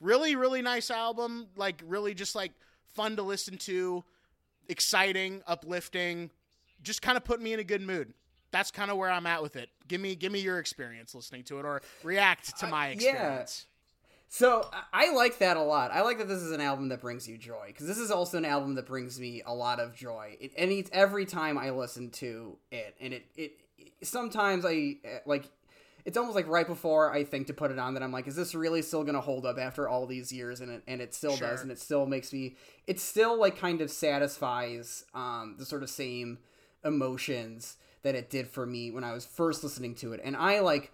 really, really nice album. Like really, just like fun to listen to, exciting, uplifting. Just kind of put me in a good mood. That's kind of where I'm at with it. Give me, give me your experience listening to it, or react to my experience. So I- like that a lot. I like that this is an album that brings you joy because this is also an album that brings me a lot of joy. It, any every time I listen to it, and it it sometimes I uh, like. It's almost like right before I think to put it on that I'm like, is this really still gonna hold up after all these years? And it and it still Sure. does, and it still makes me. It still like kind of satisfies um, the sort of same emotions that it did for me when I was first listening to it, and I like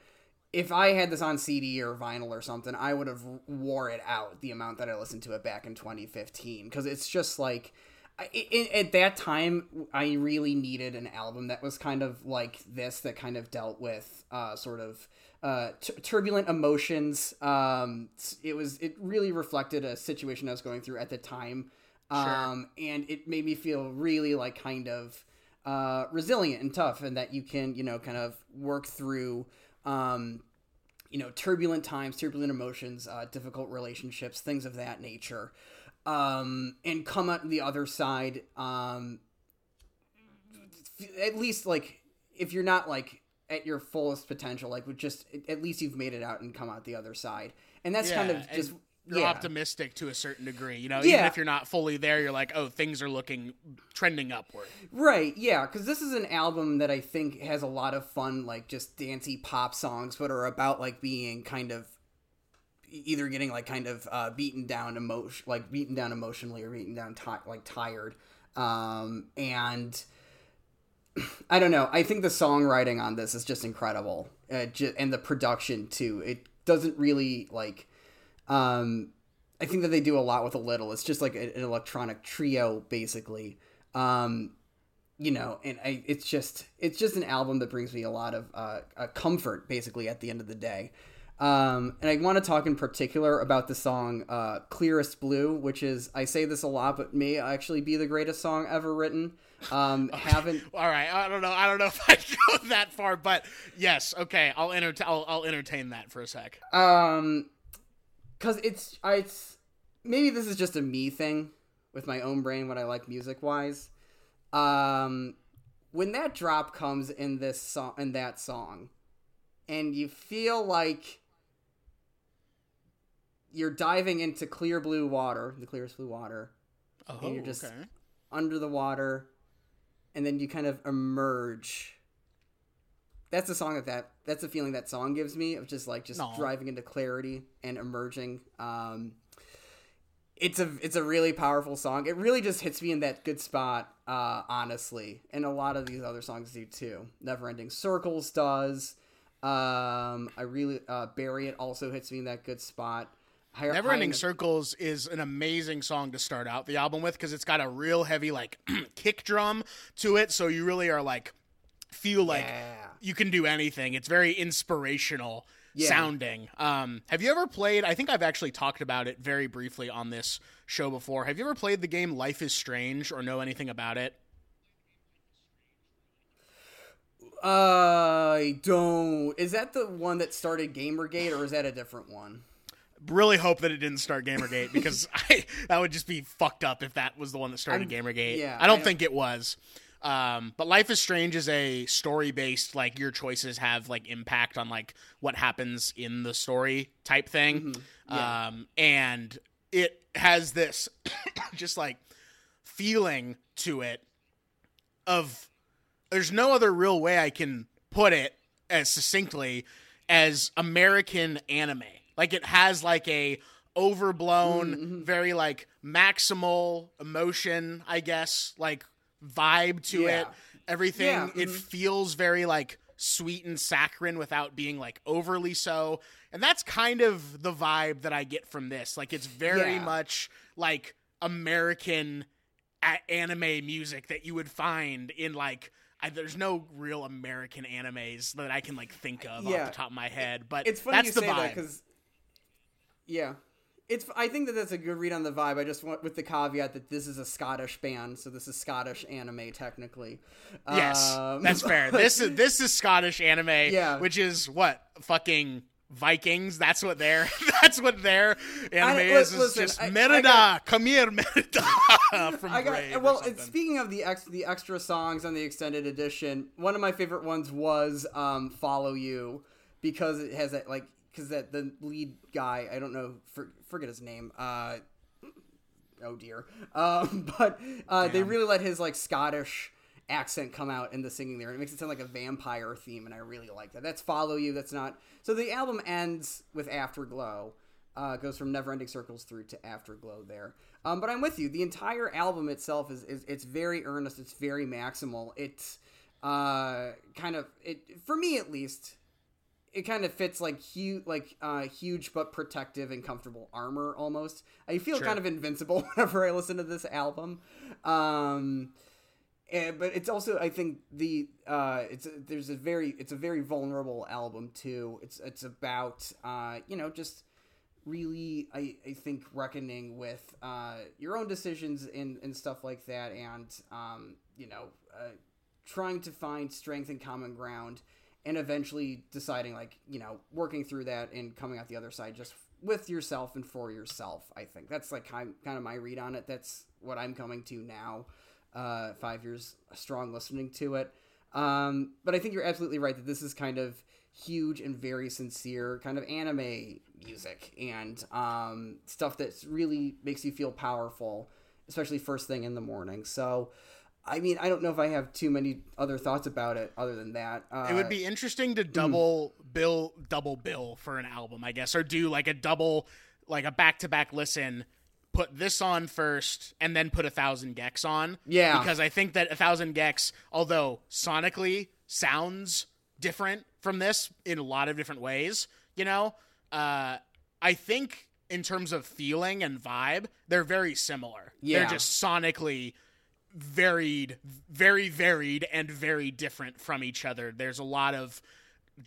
if I had this on CD or vinyl or something, I would have wore it out the amount that I listened to it back in 2015 because it's just like I, at that time I really needed an album that was kind of like this that kind of dealt with uh, sort of uh, t- turbulent emotions. Um, it was it really reflected a situation I was going through at the time, um, and it made me feel really like kind of uh, resilient and tough, and that you can you know kind of work through um, you know, turbulent times, turbulent emotions, uh, difficult relationships, things of that nature, um, and come out the other side. Um, at least, like, if you're not like at your fullest potential, like, with just at least you've made it out and come out the other side, and that's kind of Yeah, and just You're yeah. optimistic to a certain degree, you know. Even if you're not fully there, you're like, oh, things are looking trending upward. Right, yeah, because this is an album that I think has a lot of fun, like just dancey pop songs, but are about like being kind of either getting like kind of uh, beaten down emotion, like beaten down emotionally, or beaten down ti- like tired. Um, and I don't know. I think the songwriting on this is just incredible, uh, ju- and the production too. It doesn't really like. Um, I think that they do a lot with a little. It's just like an electronic trio, basically. Um, you know, and I, it's just it's just an album that brings me a lot of uh, uh, comfort, basically, at the end of the day. Um, and I want to talk in particular about the song uh, "Clearest Blue," which is I say this a lot, but may actually be the greatest song ever written. Um, haven't All right, I don't know. I don't know if I go that far, but yes, okay. I'll enter. I'll, I'll entertain that for a sec. Um, cause it's I it's maybe this is just a me thing with my own brain what I like music wise. Um, when that drop comes in this song in that song, and you feel like you're diving into clear blue water, the clearest blue water, Oh, and you're just okay. under the water, and then you kind of emerge. That's the song that that that's the feeling that song gives me of just like just Aw. driving into clarity and emerging. Um, it's a it's a really powerful song. It really just hits me in that good spot, uh, honestly, and a lot of these other songs do too. Never Ending Circles does. Um, I really uh, Bury It also hits me in that good spot. Higher, Never Ending Circles is an amazing song to start out the album with because it's got a real heavy like kick drum to it, so you really are like feel like Yeah. you can do anything. It's very inspirational Yeah. sounding. Um, have you ever played? I think I've actually talked about it very briefly on this show before. Have you ever played the game Life is Strange or know anything about it? I don't. Is that the one that started Gamergate, or is that a different one? Really hope that it didn't start Gamergate because I that would just be fucked up if that was the one that started I'm- Gamergate. yeah, I don't I- think it was. Um, but Life is Strange is a story based, like your choices have like impact on like what happens in the story type thing. Mm-hmm. Yeah. Um, and it has this just like feeling to it of there's no other real way I can put it as succinctly as American anime. Like it has like a overblown, very like maximal emotion, I guess, like vibe to Yeah. it. Everything Yeah, it mhm. feels very like sweet and saccharine without being like overly so. And that's kind of the vibe that I get from this. Like it's very Yeah. much like American a- anime music that you would find in like I, there's no real American animes that I can like think of Yeah. off the top of my head, but It's funny that's you the say vibe. that because, yeah, it's. I think that that's a good read on the vibe. I just want with the caveat that this is a Scottish band, so this is Scottish anime technically. yes, Um, that's fair. This is this is Scottish anime, Yeah. which is what fucking Vikings. That's what their that's what their anime I- is. Is listen, just I- I Merida, got- come here, Merida from I got well. Speaking of the ex, the extra songs on the extended edition, one of my favorite ones was um, "Follow You" because it has that like because that the lead guy I don't know for, forget his name. Uh, oh dear. Um, but uh, they really let his like Scottish accent come out in the singing there. And it makes it sound like a vampire theme, and I really like that. That's "Follow You." That's not. So the album ends with "Afterglow." Uh, goes from Never Ending Circles through to Afterglow there. Um, but I'm with you. The entire album itself is, is it's very earnest. It's very maximal. It's uh, kind of it for me at least. It kind of fits like huge, like uh, huge but protective and comfortable armor almost. I feel Sure. kind of invincible whenever I listen to this album. Um, and, but it's also I think the uh, it's a, there's a very it's a very vulnerable album too. It's it's about uh, you know just really I, I think reckoning with uh, your own decisions and, and stuff like that and um, you know uh, trying to find strength and common ground and eventually deciding like you know working through that and coming out the other side just with yourself and for yourself i think. That's like kind, of my read on it. That's what i'm coming to now uh, five years strong listening to it. Um, but i think you're absolutely right that this is kind of huge and very sincere kind of anime music and um, stuff that really makes you feel powerful especially first thing in the morning. So I mean, I don't know if I have too many other thoughts about it other than that. Uh, It would be interesting to double bill, double bill for an album, I guess, or do like a double, like a back to back listen. Put this on first, and then put a thousand gecs on. Yeah. because I think that a thousand gecs, although sonically sounds different from this in a lot of different ways, you know, uh, I think in terms of feeling and vibe, they're very similar. Yeah. They're just sonically varied, very varied, and very different from each other. There's a lot of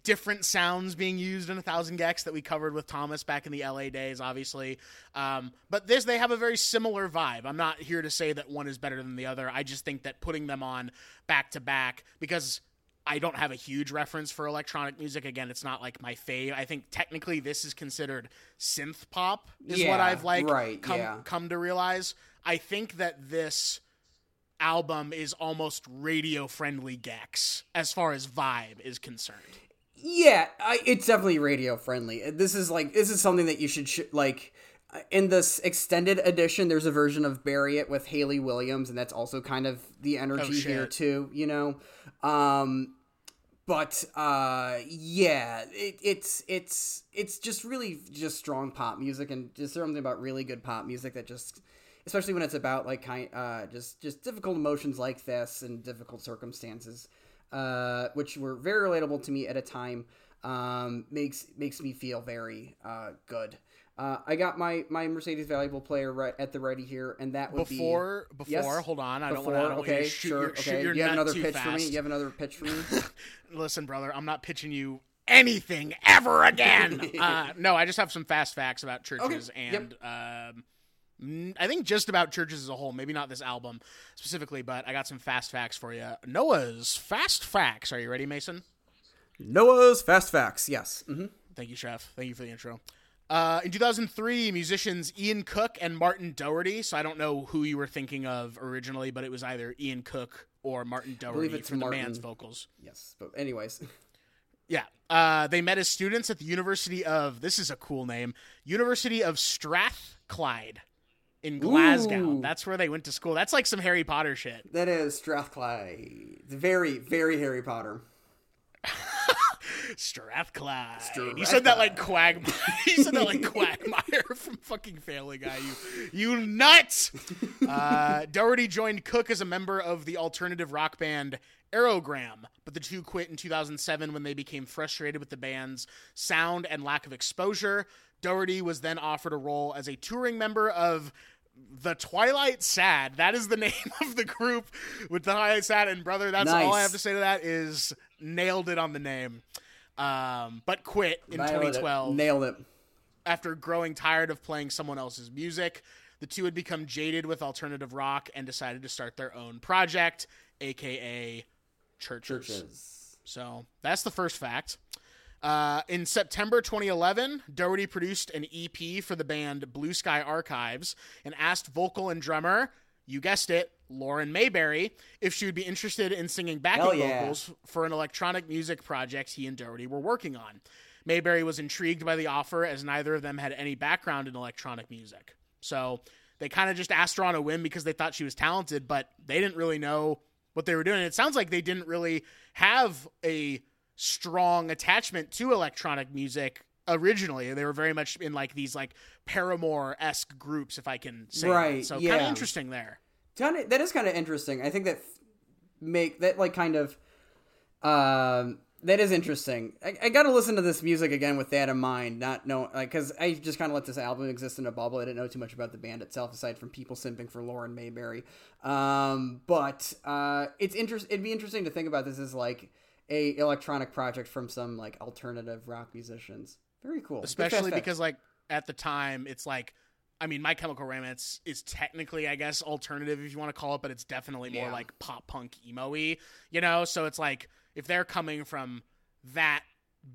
different sounds being used in a thousand gecs that we covered with thomas back in the la days obviously. Um, but this they have a very similar vibe. I'm not here to say that one is better than the other. I just think that putting them on back to back because i don't have a huge reference for electronic music. Again it's not like my fave. I think technically this is considered synth pop is what i've like right, come, yeah. come to realize. I think that this album is almost radio friendly gecs as far as vibe is concerned Yeah, I, it's definitely radio friendly. This is like this is something that you should sh- like. In this extended edition, there's a version of "Bury It" with Hayley Williams, and that's also kind of the energy Oh, here too. You know, um, but uh, yeah, it, it's it's it's just really just strong pop music, and just something about really good pop music that just, especially when it's about like kind uh, just just difficult emotions like this and difficult circumstances uh, which were very relatable to me at a time, um, makes makes me feel very uh, good. Uh, I got my my Mercedes valuable player right at the ready here, and that would before be before Yes? hold on i before. don't want to okay, shoot sure. your, shoot okay, your you have another too pitch for me. fast. You have another pitch for me. listen brother i'm not pitching you anything ever again. uh, no, I just have some fast facts about CHVRCHES Okay, yep. and um, mm, I think just about CHVRCHES as a whole. Maybe not this album specifically, but I got some fast facts for you. Noah's fast facts. Are you ready, Mason? Noah's Fast Facts. Yes. hmm Thank you, Chef. Thank you for the intro. Uh, in 2003, musicians Iain Cook and Martin Doherty. So I don't know who you were thinking of originally, but it was either Iain Cook or Martin Doherty it's for the Martin. band's vocals. Yes. But anyways, Yeah. Uh, they met as students at the University of, this is a cool name, University of Strathclyde in Glasgow. Ooh. That's where they went to school. That's like some Harry Potter shit. that is Strathclyde. Very, very Harry Potter. Strathclyde. You said that like Quagmire. you said that like Quagmire from fucking Family Guy. You, you nuts. Uh, Doherty joined Cook as a member of the alternative rock band Aerogramme, but the two quit in 2007 when they became frustrated with the band's sound and lack of exposure. Doherty was then offered a role as a touring member of the Twilight Sad. That is the name of the group with the Twilight Sad and brother. That's all I have to say to that is nailed it on the name. Um, but quit in Nailed it. 2012 Nailed it. after growing tired of playing someone else's music. The two had become jaded with alternative rock and decided to start their own project, aka CHVRCHES. CHVRCHES. So that's the first fact. Uh, in September 2011, Doherty produced an EP for the band Blue Sky Archives and asked vocal and drummer, you guessed it, Lauren Mayberry, if she would be interested in singing backing yeah. vocals for an electronic music project he and Doherty were working on. Mayberry was intrigued by the offer as neither of them had any background in electronic music. So they kind of just asked her on a whim because they thought she was talented, but they didn't really know what they were doing. It sounds like they didn't really have a strong attachment to electronic music originally. They were very much in like these like Paramore esque groups, if I can say Right, that. So kind of interesting there. That is kind of interesting. I think that make that like kind of um that is interesting. I, I got to listen to this music again with that in mind, not know like because I just kind of let this album exist in a bubble. I didn't know too much about the band itself aside from people simping for Lauren Mayberry. Um, but uh, it's interest. It'd be interesting to think about this as like a electronic project from some like alternative rock musicians. Very cool, especially because like at the time it's like i mean my chemical romance is technically i guess alternative if you want to call it but it's definitely more Yeah. like pop punk emo-y you know so it's like if they're coming from that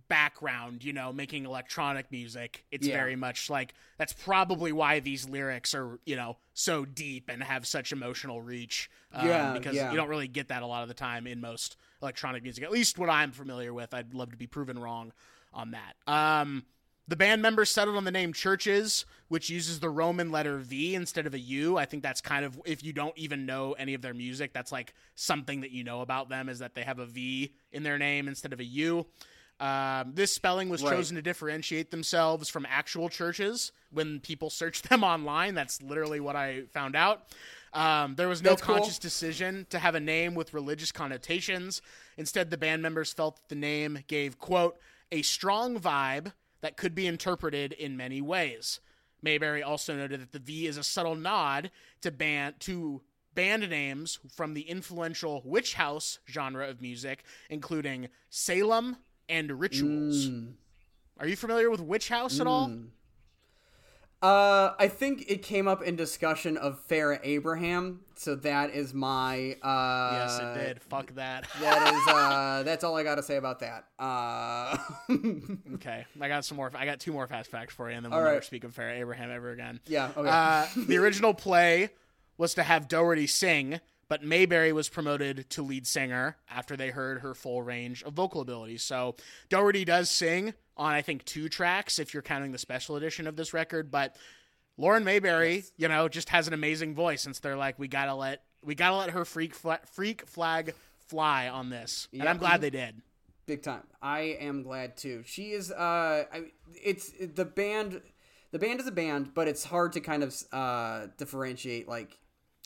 background you know making electronic music it's Yeah. very much like that's probably why these lyrics are you know so deep and have such emotional reach um, Yeah, because yeah. you don't really get that a lot of the time in most electronic music at least what i'm familiar with i'd love to be proven wrong on that um the band members settled on the name CHVRCHES, which uses the Roman letter V instead of a U. I think that's kind of if you don't even know any of their music, that's like something that you know about them is that they have a V in their name instead of a U. Um, this spelling was Right. chosen to differentiate themselves from actual churches. When people search them online, that's literally what I found out. Um, there was no That's cool. conscious decision to have a name with religious connotations. Instead, the band members felt that the name gave, quote, a strong vibe that could be interpreted in many ways. Mayberry also noted that the V is a subtle nod to band to band names from the influential witch house genre of music, including Salem and Ritualz. Mm. Are you familiar with Witch House at all? Uh, I think it came up in discussion of Farrah Abraham, so that is my. Uh, yes, it did. Fuck that. That is. Uh, that's all I got to say about that. Uh, okay, I got some more. I got two more fast facts for you, and then we'll All never speak of Farrah Abraham ever again. yeah. Okay. Uh, the original play was to have Doherty sing, but Mayberry was promoted to lead singer after they heard her full range of vocal abilities. So Doherty does sing on, I think, two tracks if you're counting the special edition of this record, but Lauren Mayberry, you know, just has an amazing voice. Since they're like, we gotta let we gotta let her freak fla- freak flag fly on this, and Yeah. I'm glad they did. big time. I am glad too. She is. Uh, I, it's the band. The band is a band, but it's hard to kind of uh differentiate. Like,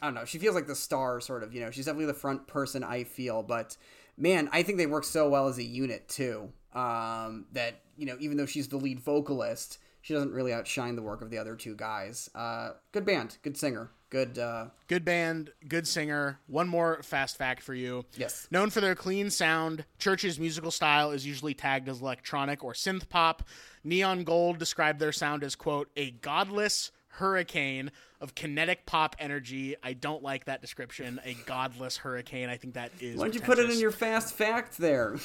I don't know. She feels like the star, sort of. You know, she's definitely the front person. I feel, but man, I think they work so well as a unit too. Um, that you know, even though she's the lead vocalist, she doesn't really outshine the work of the other two guys. Uh, good band, good singer, good. Uh, Good band, good singer. One more fast fact for you. yes. Known for their clean sound, CHVRCHES musical style is usually tagged as electronic or synth pop. Neon Gold described their sound as, quote, a godless hurricane of kinetic pop energy. I don't like that description. A godless hurricane. I think that is. Why don't you put it in your fast fact there?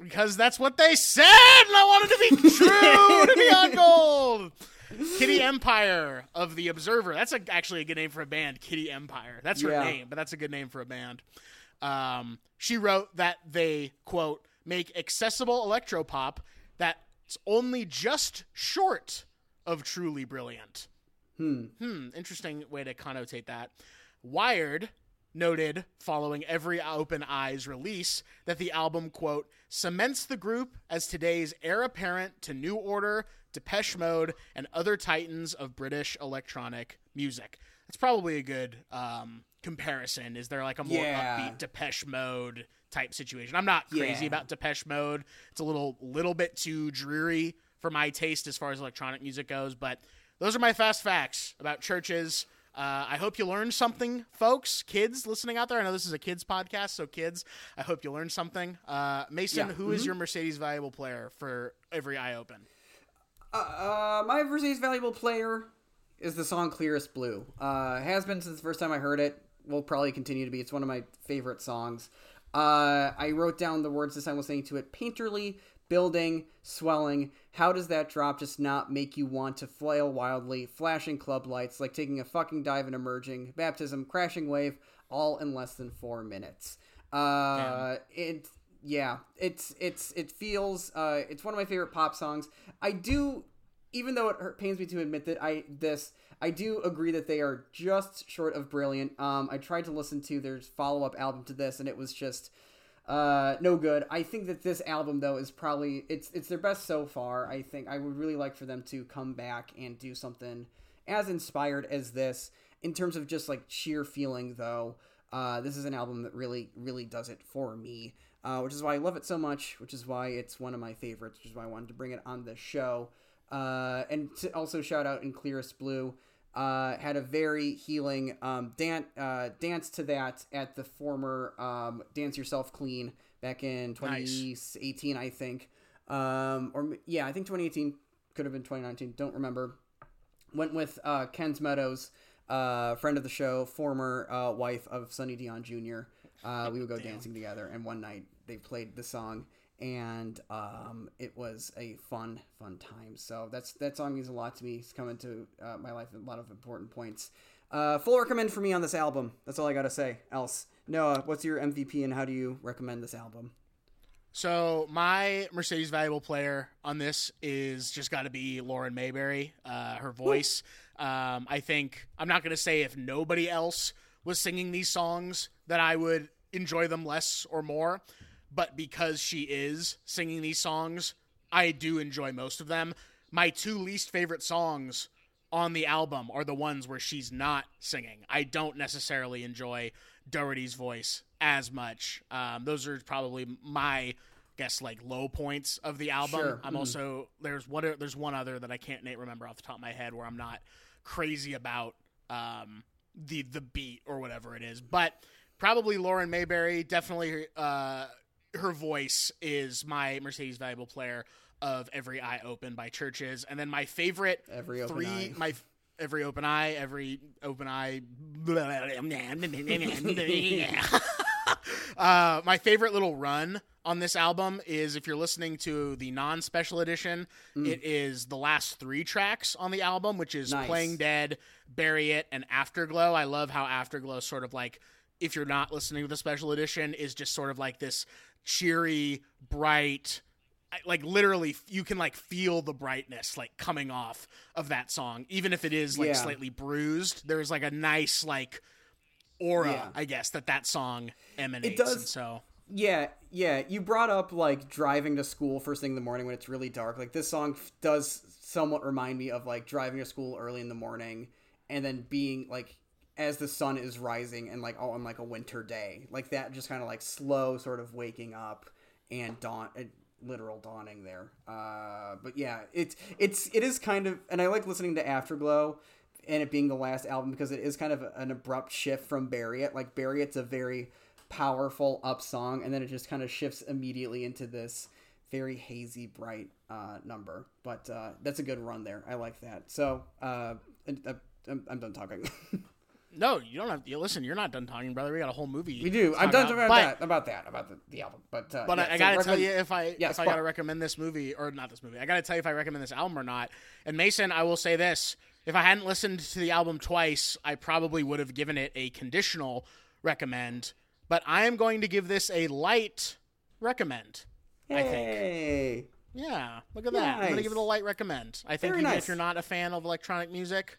Because that's what they said, and I wanted to be true to Neon Gold. Kitty Empire of the Observer. That's a, actually a good name for a band. Kitty Empire. That's her Yeah. name, but that's a good name for a band. Um, she wrote that they quote make accessible electropop that's only just short of truly brilliant. Hmm. Hmm, interesting way to connotate that. Wired noted following every Open Eyes release that the album, quote, cements the group as today's heir apparent to New Order, Depeche Mode, and other titans of British electronic music. That's probably a good um, comparison. Is there like a more Yeah. upbeat Depeche Mode type situation? I'm not crazy Yeah. about Depeche Mode. It's a little little bit too dreary for my taste as far as electronic music goes, but those are my fast facts about CHVRCHES. Uh, I hope you learned something, folks, kids listening out there. I know this is a kids podcast, so kids, I hope you learned something. Uh, Mason, Yeah. who is your Mercedes valuable player for every eye open? Uh, my Mercedes valuable player is the song "Clearest Blue." Uh, has been since the first time I heard it. Will probably continue to be. It's one of my favorite songs. Uh, I wrote down the words I was listening to it: painterly, building, swelling. How does that drop just not make you want to flail wildly? Flashing club lights, like taking a fucking dive and emerging. Baptism, crashing wave, all in less than four minutes. Uh, it yeah, it's it's it feels uh, it's one of my favorite pop songs. I do, even though it hurt, pains me to admit that I this I do agree that they are just short of brilliant. Um, I tried to listen to their follow up album to this, and it was just uh, no good. I think that this album though is probably it's it's their best so far. I think I would really like for them to come back and do something as inspired as this in terms of just like sheer feeling though. Uh, this is an album that really really does it for me. Uh, which is why I love it so much, which is why it's one of my favorites, which is why I wanted to bring it on the show. Uh, and to also shout out in Clearest Blue, uh, had a very healing um, dan- uh, dance to that at the former um, Dance Yourself Clean back in 2018, I think. Um, or yeah, I think 2018 could have been 2019. Don't remember. Went with uh, Ken's Meadows, uh, friend of the show, former uh, wife of Sonny Dion Jr. Uh, we would go dancing together, and one night they played the song, and um, it was a fun, fun time. So that's that song means a lot to me. It's come into uh, my life at a lot of important points. Uh, full recommend for me on this album. That's all I gotta say. Else, Noah, what's your MVP, and how do you recommend this album? So my Mercedes valuable player on this is just got to be Lauren Mayberry. Uh, her voice. Um, I think I'm not going to say if nobody else was singing these songs that I would enjoy them less or more, but because she is singing these songs, I do enjoy most of them. My two least favorite songs on the album are the ones where she's not singing. I don't necessarily enjoy Doherty's voice as much. Um, those are probably my I guess like low points of the album. Sure. I'm Mhm. also there's what there's one other that I can't remember off the top of my head where I'm not crazy about um, the the beat or whatever it is, but probably Lauren Mayberry definitely uh, her voice is my Mercedes valuable player of every eye open by CHVRCHES and then my favorite Every open three eye. my every open eye every open eye uh, my favorite little run on this album is if you're listening to the non-special edition it is the last three tracks on the album which is Nice. playing dead bury it and afterglow i love how afterglow sort of like if you're not listening to the special edition is just sort of like this cheery bright like literally you can like feel the brightness like coming off of that song even if it is like Yeah. slightly bruised there's like a nice like aura Yeah. i guess that that song emanates does- and so Yeah, yeah. You brought up like driving to school first thing in the morning when it's really dark. Like this song f- does somewhat remind me of like driving to school early in the morning and then being like as the sun is rising and like on like a winter day. Like that just kind of like slow sort of waking up and dawn literal dawning there. Uh, but yeah, it's it's it is kind of, and I like listening to Afterglow and it being the last album because it is kind of an abrupt shift from Bury It. Like Bury It's a very powerful up song, and then it just kind of shifts immediately into this very hazy, bright uh, number. But uh, that's a good run there. I like that. So uh, I'm, I'm done talking. No, you don't have. You listen. You're not done talking, brother. We got a whole movie. We do. I'm done about, about that. About that. About the, the album. But uh, but yeah, I, I so gotta recommend- tell you if I if I gotta recommend this movie or not this movie. I gotta tell you if I recommend this album or not. And Mason, I will say this: if I hadn't listened to the album twice, I probably would have given it a conditional recommend. But I am going to give this a light recommend. I think. Yeah, look at that. I'm gonna give it a light recommend. I think even nice. if you're not a fan of electronic music,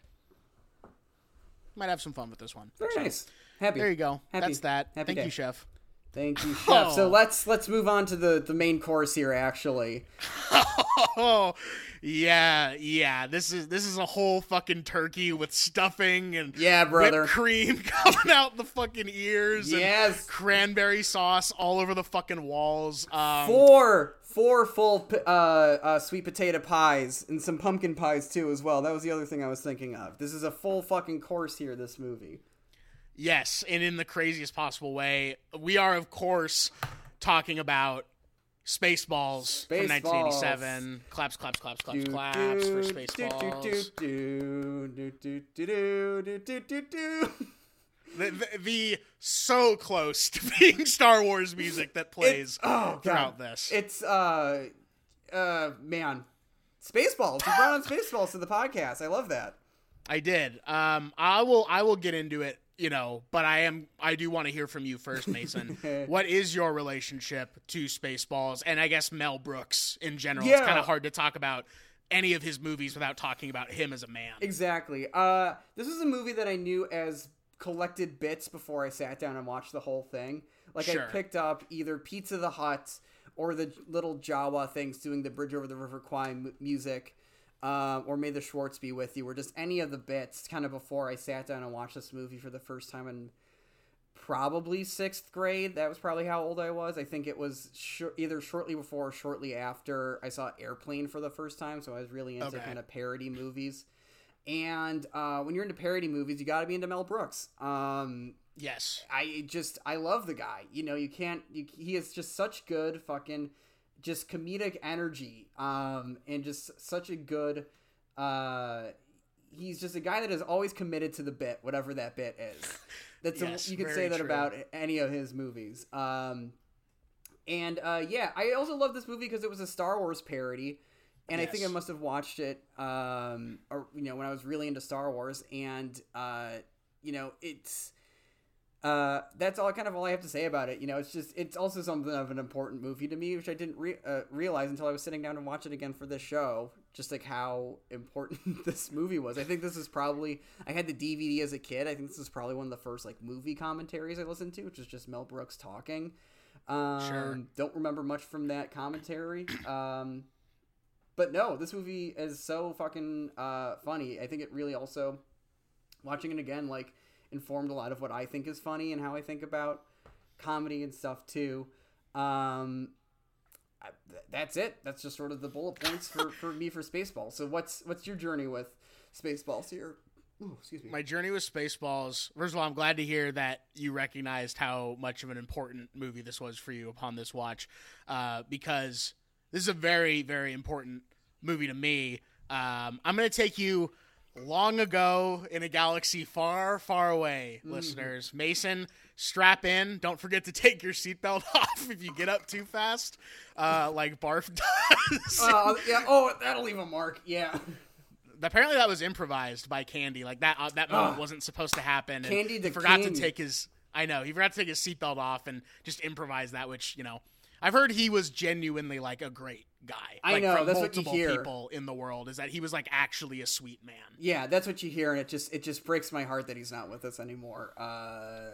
might have some fun with this one. Very So, nice. Happy. There you go. Happy- That's that. happy Thank day. you, chef. Thank you, chef. So Oh. let's let's move on to the the main course here. Actually, Oh, yeah, yeah. This is this is a whole fucking turkey with stuffing and Yeah, brother. whipped cream coming out the fucking ears. Yes. and cranberry sauce all over the fucking walls. Um, four four full uh, uh, sweet potato pies and some pumpkin pies too as well. That was the other thing I was thinking of. This is a full fucking course here. This movie. yes, and in the craziest possible way. We are, of course, talking about Spaceballs from Spaceballs. 1987. Claps, claps, claps, claps, claps for Spaceballs. Do, do, do, do, do, do, do, do, do. The, the, the so close to being Star Wars music that plays oh, throughout God. this. It's uh uh man. Spaceballs. You brought on Spaceballs to the podcast. I love that. I did. Um, I will. I will get into it. You know, but I am. I do want to hear from you first, Mason. what is your relationship to Spaceballs, and I guess Mel Brooks in general? It's kind of hard to talk about any of his movies without talking about him as a man. Exactly. Uh, this is a movie that I knew as collected bits before I sat down and watched the whole thing. Like Sure. I picked up either Pizza the Hut or the little Jawa things doing the Bridge Over the River Kwai m- music, um, or May the Schwartz be with you, or just any of the bits kind of before I sat down and watched this movie for the first time in probably sixth grade. That was probably how old I was. I think it was sh- either shortly before or shortly after I saw Airplane for the first time. So I was really into Okay. kind of parody movies. And uh, when you're into parody movies, you got to be into Mel Brooks. Um, Yes. I just I love the guy. You know, you can't. You, he is just such good fucking, just comedic energy. Um, and just such a good. Uh, he's just a guy that is always committed to the bit, whatever that bit is. That's a- you could say that true. about any of his movies. Um, and uh, yeah, I also love this movie because it was a Star Wars parody, and I think I must have watched it, um, or you know, when I was really into Star Wars, and uh, you know, it's. Uh, that's all kind of all I have to say about it. You know, it's just it's also something of an important movie to me, which I didn't re- uh, realize until I was sitting down and watch it again for this show. Just like how important this movie was. I think this is probably I had the DVD as a kid. I think this is probably one of the first like movie commentaries I listened to, which is just Mel Brooks talking. Um, Sure. Don't remember much from that commentary. Um, but no, this movie is so fucking uh, funny. I think it really also watching it again like informed a lot of what I think is funny and how I think about comedy and stuff too. Um, I, th- that's it. That's just sort of the bullet points for, for me for Spaceballs. So what's what's your journey with Spaceballs here? Excuse me. My journey with Spaceballs. First of all, I'm glad to hear that you recognized how much of an important movie this was for you upon this watch, uh, because this is a very, very important movie to me. Um, I'm going to take you long ago in a galaxy far, far away, listeners. Mason, strap in. Don't forget to take your seatbelt off if you get up too fast, uh, like Barf does. Uh, yeah. Oh, that'll leave a mark. Yeah. apparently that was improvised by Candy. Like that uh, that moment Ugh. wasn't supposed to happen. and Candy he forgot king. to take his. I know he forgot to take his seatbelt off and just improvise that. Which you know, I've heard he was genuinely like a great guy. I like, know, from that's what you hear. people in the world is that he was like actually a sweet man. Yeah, that's what you hear, and it just it just breaks my heart that he's not with us anymore. Uh,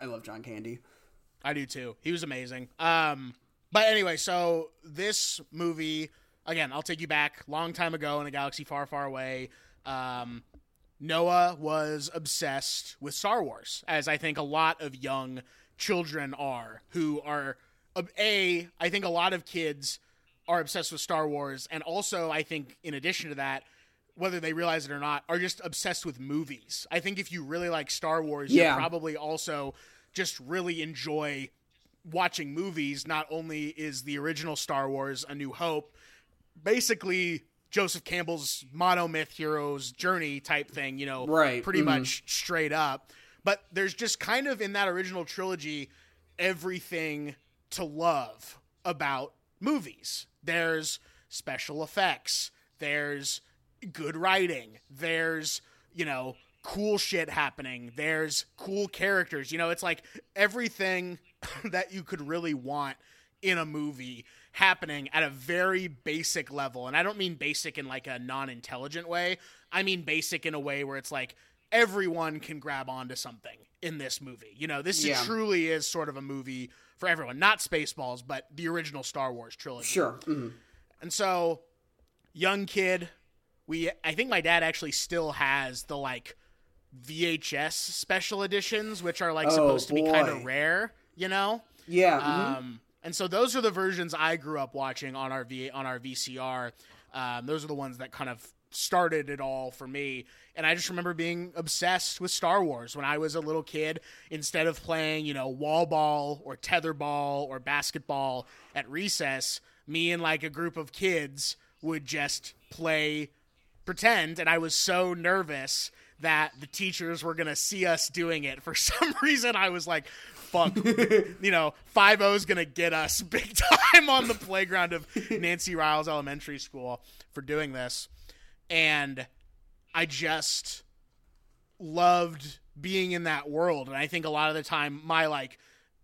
I love John Candy. I do too. He was amazing. Um, but anyway, so this movie again, I'll take you back long time ago in a galaxy far, far away. Um, Noah was obsessed with Star Wars, as I think a lot of young children are, who are a. I think a lot of kids are obsessed with Star Wars, and also I think in addition to that, whether they realize it or not, are just obsessed with movies. I think if you really like Star Wars, Yeah. you probably also just really enjoy watching movies. Not only is the original Star Wars A New Hope basically Joseph Campbell's monomyth hero's journey type thing, you know, Right, pretty mhm. much straight up. But there's just kind of in that original trilogy everything to love about movies. There's special effects, there's good writing, there's, you know, cool shit happening, there's cool characters. You know, it's like everything that you could really want in a movie happening at a very basic level. And I don't mean basic in like a non intelligent way, I mean basic in a way where it's like everyone can grab onto something in this movie. You know, this is- Yeah. truly is sort of a movie for everyone, not Spaceballs, but the original Star Wars trilogy. Sure. mhm. And so, young kid, we I think my dad actually still has the like VHS special editions, which are like Oh, supposed to be kind of rare, you know. Yeah. mhm. Um, and so those are the versions I grew up watching on our v- on our VCR. Um, those are the ones that kind of started it all for me. And I just remember being obsessed with Star Wars when I was a little kid. Instead of playing, you know, wall ball or tetherball or basketball at recess, me and like a group of kids would just play pretend and I was so nervous that the teachers were gonna see us doing it. For some reason I was like, fuck you know, five oh O's gonna get us big time on the playground of Nancy Riles Elementary School for doing this. And I just loved being in that world. And I think a lot of the time my like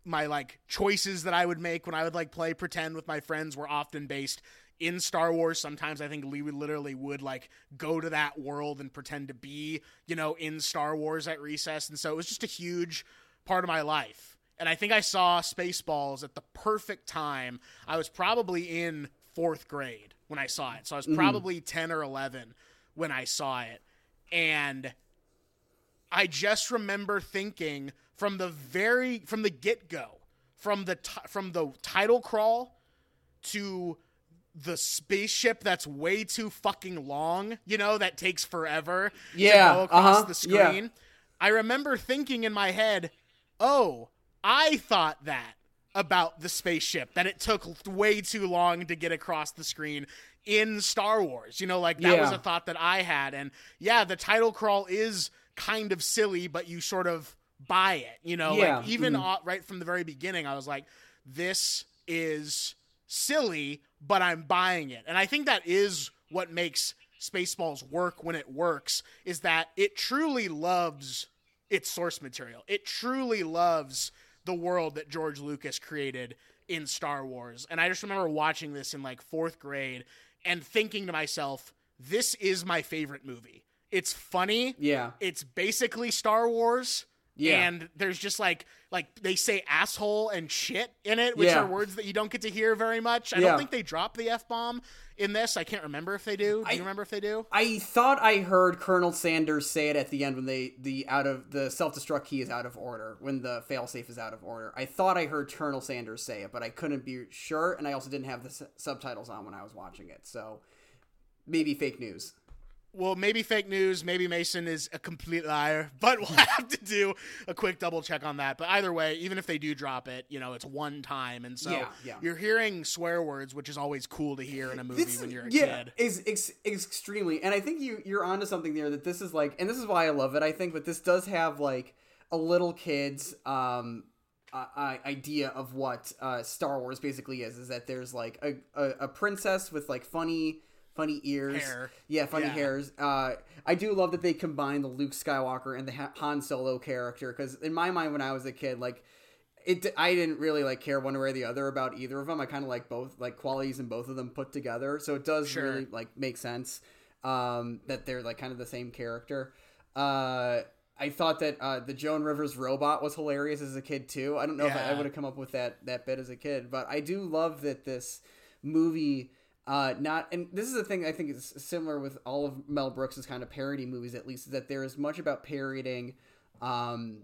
my like choices that I would make when I would like play pretend with my friends were often based in Star Wars. Sometimes I think we would literally would like go to that world and pretend to be, you know, in Star Wars at recess. And so it was just a huge part of my life. And I think I saw Spaceballs at the perfect time. I was probably in fourth grade when I saw it. So I was probably 10 or 11 when I saw it. And I just remember thinking from the very from the get go, from the ti from the title crawl to the spaceship that's way too fucking long, you know, that takes forever Yeah, to go across uh-huh, the yeah. screen. I remember thinking in my head, "Oh, I thought that about the spaceship that it took way too long to get across the screen in Star Wars." You know, like that was a thought that I had and yeah, the title crawl is kind of silly, but you sort of buy it, you know, Yeah, like even uh, right from the very beginning I was like this is silly, but I'm buying it. And I think that is what makes Spaceballs work when it works is that it truly loves its source material. It truly loves the world that George Lucas created in Star Wars. And I just remember watching this in like 4th grade and thinking to myself, this is my favorite movie. It's funny. Yeah. It's basically Star Wars. Yeah. And there's just like like they say asshole and shit in it, which Yeah. are words that you don't get to hear very much. I Yeah. don't think they drop the F bomb in this. I can't remember if they do. Do I- you remember if they do? I thought I heard Colonel Sandurz say it at the end when they the out of the self destruct key is out of order when the failsafe is out of order. I thought I heard Colonel Sandurz say it, but I couldn't be sure, and I also didn't have the s- subtitles on when I was watching it, so maybe fake news. Well, maybe fake news. Maybe Mason is a complete liar, but we'll have to do a quick double check on that. But either way, even if they do drop it, you know, it's one time, and so Yeah, yeah. you're hearing swear words, which is always cool to hear in a movie This- when you're a yeah, kid. is ex- extremely, and I think you you're onto something there. That this is like, and this is why I love it. I think, but this does have like a little kid's um uh, idea of what uh, Star Wars basically is. Is that there's like a, a, a princess with like funny funny ears, Hair. yeah, funny Yeah. hairs. Uh, I do love that they combine the Luke Skywalker and the Han Solo character because in my mind when I was a kid, like it I didn't really like care one way or the other about either of them. I kind of like both like qualities in both of them put together. So it does Sure. really like make sense um, that they're like kind of the same character. Uh, I thought that uh, the Joan Rivers robot was hilarious as a kid too. I don't know if I, I would have come up with that that bit as a kid, but I do love that this movie uh not and this is the thing i think is similar with all of mel brooks's kind of parody movies at least is that there is much about parodying um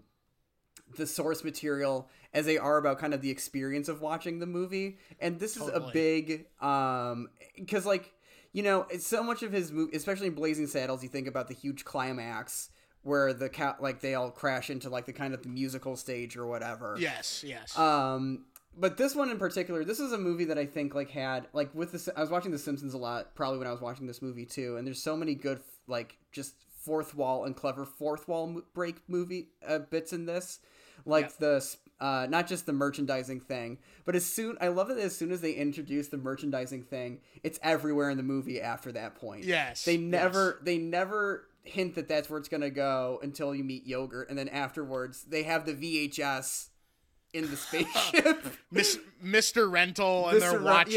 the source material as they are about kind of the experience of watching the movie. And this is a Totally. big um because like you know it's so much of his movie, especially in Blazing Saddles. You think about the huge climax where the cat like they all crash into like the kind of the musical stage or whatever. Yes, yes. Um, but this one in particular, this is a movie that I think like had like with this. I was watching The Simpsons a lot, probably when I was watching this movie too. And there's so many good like just fourth wall and clever fourth wall break movie uh, bits in this, like Yep. the uh, not just the merchandising thing, but as soon I love that as soon as they introduce the merchandising thing, it's everywhere in the movie after that point. yes. They yes. never they never hint that that's where it's gonna go until you meet yogurt, and then afterwards they have the VHS in the spaceship. Miss, Mr. Rental and Mr. they're watching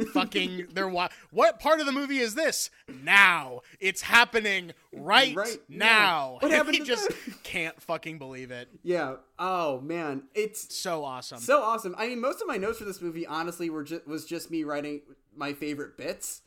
yeah. fucking they're wa- what part of the movie is this now it's happening right, Right now now. What happened to just that? can't fucking believe it yeah. Oh man, it's so awesome so awesome. I mean, most of my notes for this movie, honestly, were just was just me writing my favorite bits.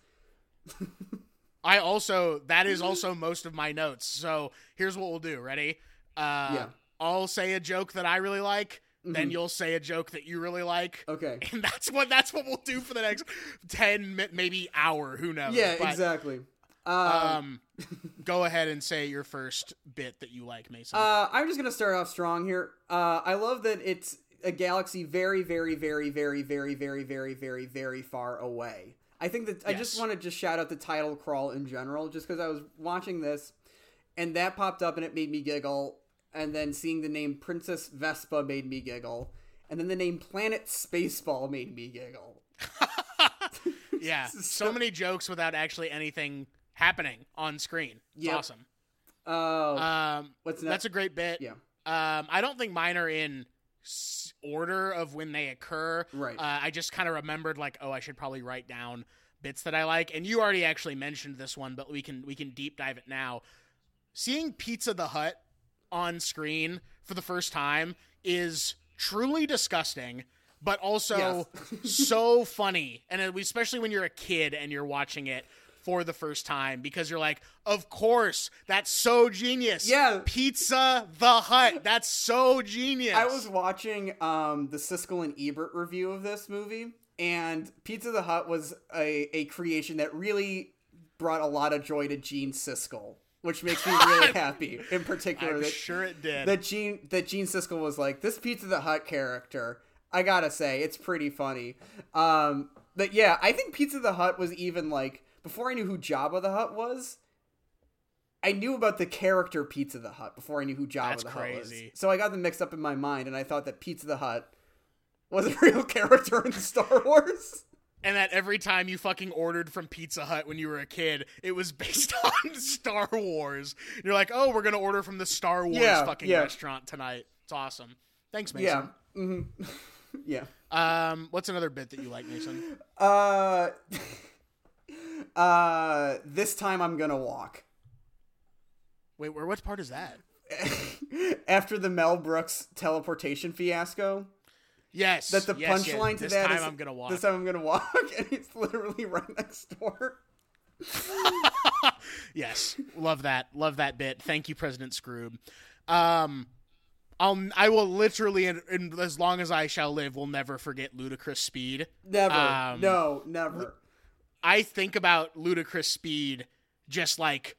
i also that is also most of my notes so here's what we'll do ready uh Yeah. i'll say a joke that i really like then Mhm. you'll say a joke that you really like Okay. and that's what that's what we'll do for the next 10 maybe hour who knows Yeah, But, exactly. Um, um go ahead and say your first bit that you like mason Uh, I'm just gonna start off strong here. Uh, I love that it's a galaxy very, very, very, very, very, very, very, very, very far away. I think that I just Yes. want to just shout out the title crawl in general, just because I was watching this, and that popped up and it made me giggle, and then seeing the name Princess Vespa made me giggle, and then the name Planet Spaceball made me giggle. Yeah, So- so many jokes without actually anything happening on screen. It's Yep. awesome. Oh, Um, what's next? that's a great bit. Yeah. Um, I don't think mine are in order of when they occur. Right. Uh, I just kind of remembered like, oh, I should probably write down bits that I like. And you already actually mentioned this one, but we can we can deep dive it now. Seeing Pizza the Hutt on screen for the first time is truly disgusting, but also so funny. And especially when you're a kid and you're watching it for the first time because you're like, of course, that's so genius. Yeah. Pizza the Hutt. That's so genius. I was watching um, the Siskel and Ebert review of this movie, and Pizza the Hutt was a, a creation that really brought a lot of joy to Gene Siskel, which makes me really happy. In particular, I'm that, sure it did. that Gene that Gene Siskel was like this Pizza the Hutt character. I gotta say, it's pretty funny. Um, but yeah, I think Pizza the Hutt was even like before I knew who Jabba the Hutt was. I knew about the character Pizza the Hutt before I knew who Jabba That's the Hutt was. So I got them mixed up in my mind, and I thought that Pizza the Hutt was a real character in Star Wars. And that every time you fucking ordered from Pizza Hut when you were a kid, it was based on Star Wars. You're like, oh, we're gonna order from the Star Wars Yeah, fucking yeah. restaurant tonight. It's awesome. Thanks, Mason. Yeah. hmm yeah. Um, what's another bit that you like, Mason? Uh. uh. This time I'm gonna walk. Wait, where? What part is that? After the Mel Brooks teleportation fiasco, Yes. that the yes, punchline to that. this that time is, I'm gonna walk. This time I'm gonna walk, and it's literally right next door. yes, love that. Love that bit. Thank you, President Skroob. Um, I'll I will literally, in, in, as long as I shall live, will never forget Ludicrous Speed. Never. Um, no, never. I think about ludicrous speed just like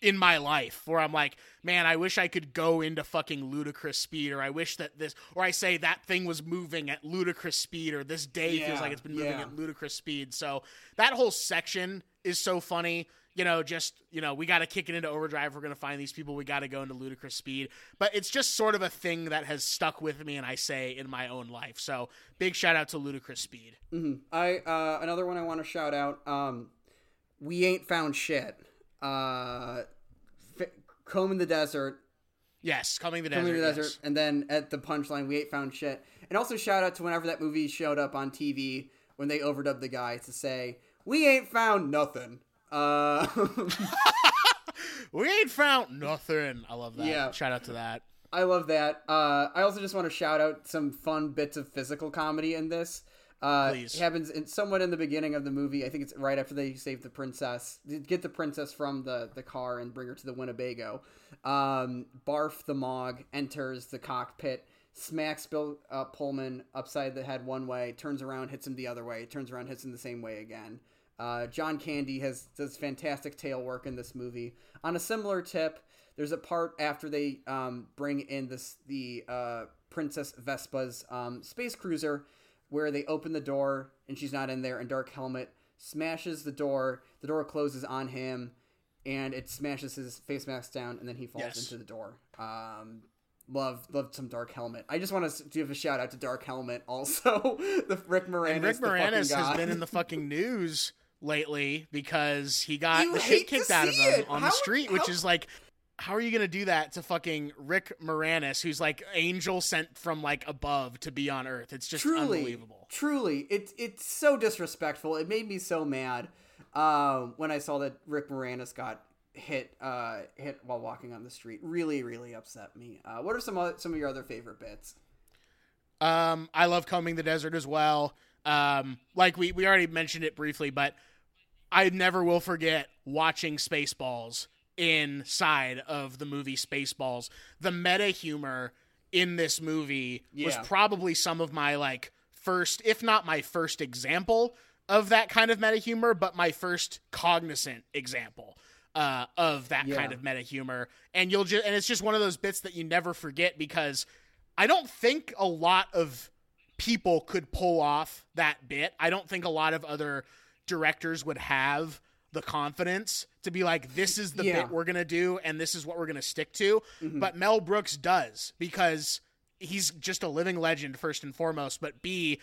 in my life where I'm like, man, I wish I could go into fucking ludicrous speed or I wish that this or I say that thing was moving at ludicrous speed or this day feels like it's been moving yeah. at ludicrous speed. So that whole section is so funny. You know, just, you know, we got to kick it into overdrive. We're going to find these people. We got to go into ludicrous speed. But it's just sort of a thing that has stuck with me and I say in my own life. So big shout out to ludicrous speed. hmm I uh, another one I want to shout out. Um, we ain't found shit. Uh, F- comb in the desert. Yes, coming the desert. to the yes. desert, and then at the punchline, we ain't found shit. And also shout out to whenever that movie showed up on TV when they overdubbed the guy to say, "We ain't found nothing." Uh, We ain't found nothing. I love that. Yeah. Shout out to that. I love that. Uh, I also just want to shout out some fun bits of physical comedy in this. Uh, Please. it happens in, somewhat in the beginning of the movie. I think it's right after they save the princess, get the princess from the, the car and bring her to the Winnebago. Um, Barf the Mawg enters the cockpit, smacks Bill uh, Pullman upside the head one way, turns around, hits him the other way, turns around, hits him the same way again. Uh, John Candy has does fantastic tail work in this movie. On a similar tip, there's a part after they um, bring in this the uh, Princess Vespa's um, space cruiser where they open the door and she's not in there, and Dark Helmet smashes the door. The door closes on him, and it smashes his face mask down, and then he falls Yes. into the door. Um, love loved some Dark Helmet. I just want to give a shout out to Dark Helmet also. the Rick Moranis. And Rick Moranis has been in the fucking news lately because he got You the shit kicked out of him it. on How- the street, which is like, how are you gonna do that to fucking Rick Moranis, who's like angel sent from like above to be on Earth? It's just truly, unbelievable. Truly, it's it's so disrespectful. It made me so mad um, when I saw that Rick Moranis got hit uh, hit while walking on the street. Really, really upset me. Uh, what are some other, some of your other favorite bits? Um, I love combing the desert as well. Um, like we we already mentioned it briefly, but I never will forget watching Spaceballs inside of the movie Spaceballs. The meta humor in this movie was probably some of my like first, if not my first example of that kind of meta humor, but my first cognizant example uh, of that Yeah. kind of meta humor. And you'll just and it's just one of those bits that you never forget because I don't think a lot of people could pull off that bit. I don't think a lot of other directors would have the confidence to be like, this is the Yeah. bit we're going to do and this is what we're going to stick to. But Mel Brooks does because he's just a living legend, first and foremost. But B,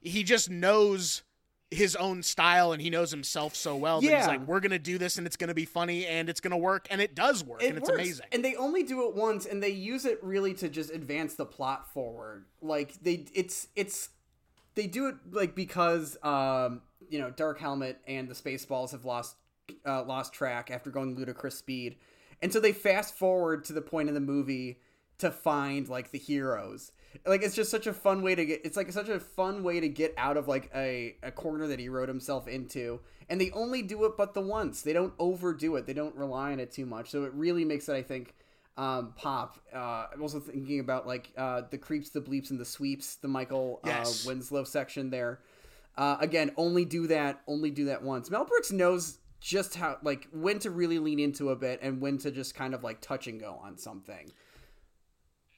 he just knows his own style and he knows himself so well that he's like, we're going to do this and it's going to be funny and it's going to work. And it does work and it's works. amazing. And they only do it once, and they use it really to just advance the plot forward. Like they, it's it's they do it like because um you know Dark Helmet and the Spaceballs have lost uh, lost track after going ludicrous speed, and so they fast forward to the point in the movie to find like the heroes. Like it's just such a fun way to get. It's like such a fun way to get out of like a, a corner that he wrote himself into. And they only do it but the once. They don't overdo it. They don't rely on it too much. So it really makes it, I think, um, pop. Uh, I'm also thinking about like uh, the creeps, the bleeps, and the sweeps. The Michael Yes. uh, Winslow section there. Uh, again, only do that. Only do that once. Mel Brooks knows just how like when to really lean into a bit and when to just kind of like touch and go on something.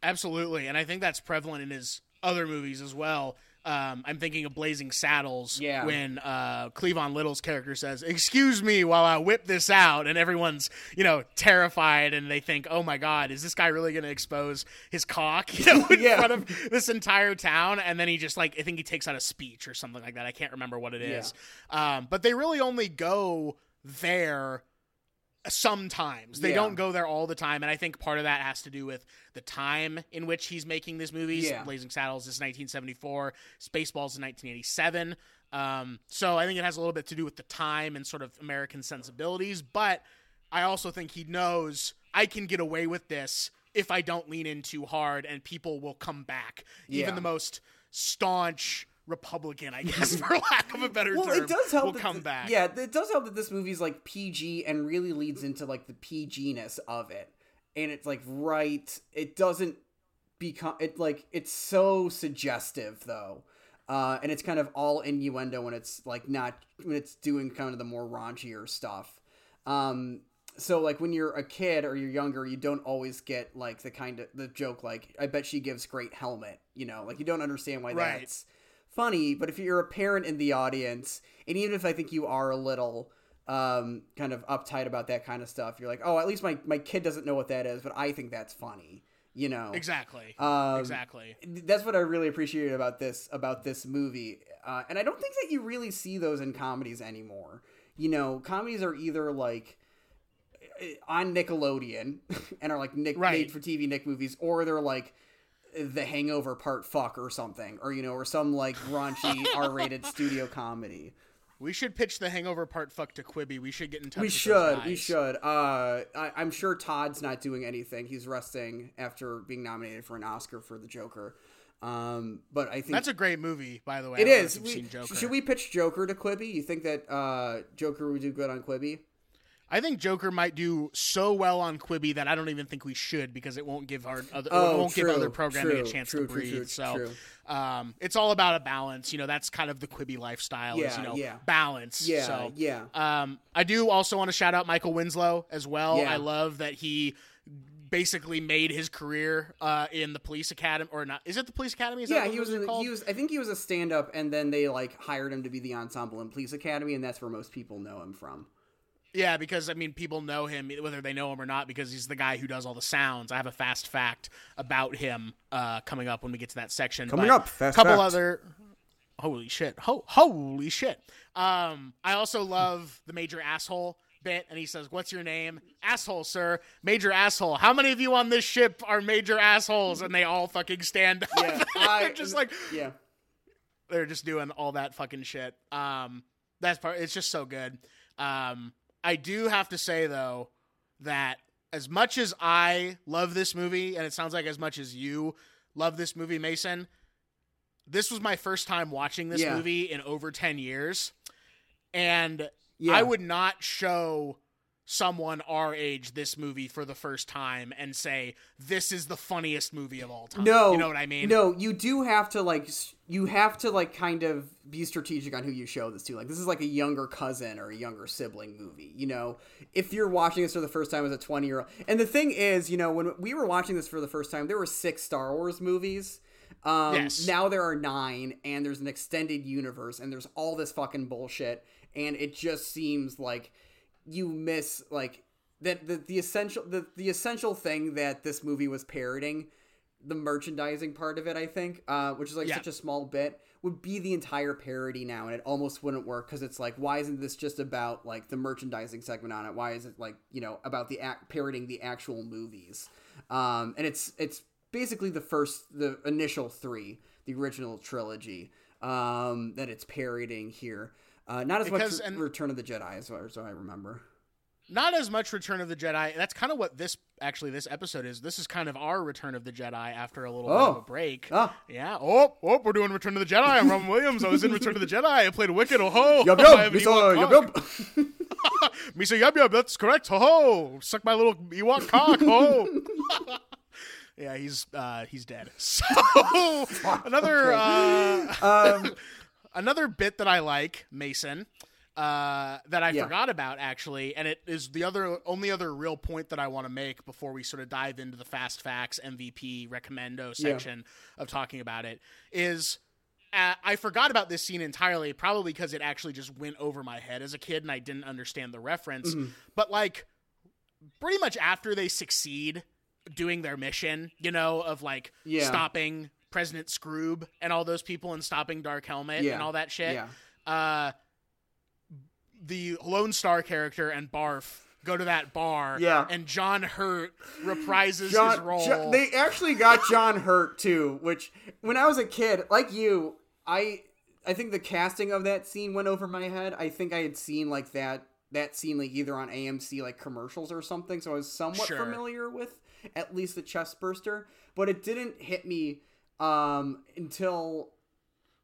Absolutely, and I think that's prevalent in his other movies as well. Um, I'm thinking of Blazing Saddles, Yeah. when uh, Cleavon Little's character says, "Excuse me while I whip this out," and everyone's you know terrified, and they think, "Oh my God, is this guy really going to expose his cock you know, in Yeah. front of this entire town?" And then he just like I think he takes out a speech or something like that. I can't remember what it is, um, but they really only go there sometimes they Yeah. don't go there all the time and i think part of that has to do with the time in which he's making these movies Yeah. blazing saddles is 1974 spaceballs is 1987 um, so i think it has a little bit to do with the time and sort of american sensibilities but i also think he knows i can get away with this if i don't lean in too hard and people will come back Yeah. even the most staunch republican i guess for lack of a better Well, term it does help. will come th- back Yeah, it does help that this movie's like PG and really leads into like the PG-ness of it, and it's like right. It doesn't become it like it's so suggestive though, uh, and it's kind of all innuendo when it's like not when it's doing kind of the more raunchier stuff. Um, so like when you're a kid or you're younger, you don't always get like the kind of the joke like I bet she gives great helmet. You know, like you don't understand why Right. that's funny. But if you're a parent in the audience, and even if I think you are a little um, kind of uptight about that kind of stuff, you're like, oh, at least my my kid doesn't know what that is, but I think that's funny. You know, exactly Um, exactly that's what I really appreciated about this about this movie, uh, and I don't think that you really see those in comedies anymore. You know, comedies are either like eh, on Nickelodeon and are like Nick Right. made for TV Nick movies, or they're like The Hangover Part Fuck or something, or you know, or some like raunchy R-rated studio comedy. We should pitch the Hangover Part Fuck to Quibi We should get in touch. We with those should, we should. Uh, I, I'm sure Todd's not doing anything. He's resting after being nominated for an Oscar for The Joker. Um, but I think That's a great movie, by the way. it I is. We- seen Joker. should we pitch Joker to Quibi? You think that uh, Joker would do good on Quibi? I think Joker might do so well on Quibi that I don't even think we should because it won't give our other Oh, won't true, give other programming true, a chance true, to breathe. so. Um, it's all about a balance. You know, that's kind of the Quibi lifestyle. is, Yeah, you know, yeah. balance. Yeah, So, yeah. Um, I do also want to shout out Michael Winslow as well. Yeah. I love that he basically made his career uh, in the police academy or not is it the police academy is yeah, he was. those are in- called? He was. I think he was a stand-up, and then they like hired him to be the ensemble in Police Academy, and that's where most people know him from. Yeah, because I mean, people know him whether they know him or not because he's the guy who does all the sounds. I have a fast fact about him uh, coming up when we get to that section. Coming but up, fast couple fact. other. Holy shit! Ho- holy shit! Um, I also love the major asshole bit, and he says, "What's your name? Asshole, sir. Major asshole. How many of you on this ship are major assholes?" And they all fucking stand up. Yeah, I- They're just like Yeah, they're just doing all that fucking shit. Um, that's part. It's just so good. Um, I do have to say though that as much as I love this movie, and it sounds like as much as you love this movie, Mason, this was my first time watching this Yeah. movie in over ten years, and yeah. I would not show someone our age this movie for the first time and say this is the funniest movie of all time. No, you know what I mean? No, you do have to like you have to like kind of be strategic on who you show this to. Like this is like a younger cousin or a younger sibling movie. You know, if you're watching this for the first time as a 20 year old, and the thing is, you know, when we were watching this for the first time, there were six Star Wars movies. Um, Yes. Now there are nine, and there's an extended universe, and there's all this fucking bullshit, and it just seems like you miss like that the, the essential the, the essential thing that this movie was parroting the merchandising part of it i think uh, which is like Yeah. such a small bit would be the entire parody now and it almost wouldn't work because it's like why isn't this just about like the merchandising segment on it? Why is it like you know about the act parroting the actual movies? Um, and it's it's basically the first the initial three the original trilogy um, that it's parodying here uh, not as Because- much Return of the Jedi, as far as I remember. not as much Return of the Jedi. That's kind of what this actually this episode is. This is kind of our Return of the Jedi after a little bit of Oh. a break. Ah. Yeah. Oh, oh, we're doing Return of the Jedi. I'm Robin Williams. I was in Return of the Jedi. I played Wicket. Oh ho. Yup, I yup, have an Mr. Ewok Yup, yup. Misa yub yub. That's correct. Ho ho. Suck my little Ewok cock. Ho. yeah, he's uh he's dead. So another uh Um, another bit that I like, Mason, uh, that I Yeah. forgot about actually, and it is the other only other real point that I want to make before we sort of dive into the fast facts MVP recommendo section of talking about it is. Uh, I forgot about this scene entirely, probably because it actually just went over my head as a kid and I didn't understand the reference. Mm-hmm. But like, pretty much after they succeed doing their mission, you know, of like Yeah. stopping President Skroob and all those people and stopping Dark Helmet Yeah. and all that shit. yeah. Uh, the Lone Star character and Barf go to that bar. Yeah. And John Hurt reprises his role. Jo- they actually got John Hurt too, which when I was a kid, like you, I I think the casting of that scene went over my head. I think I had seen like that that scene like either on AMC like commercials or something, so I was somewhat Sure. familiar with at least the chest burster, but it didn't hit me um until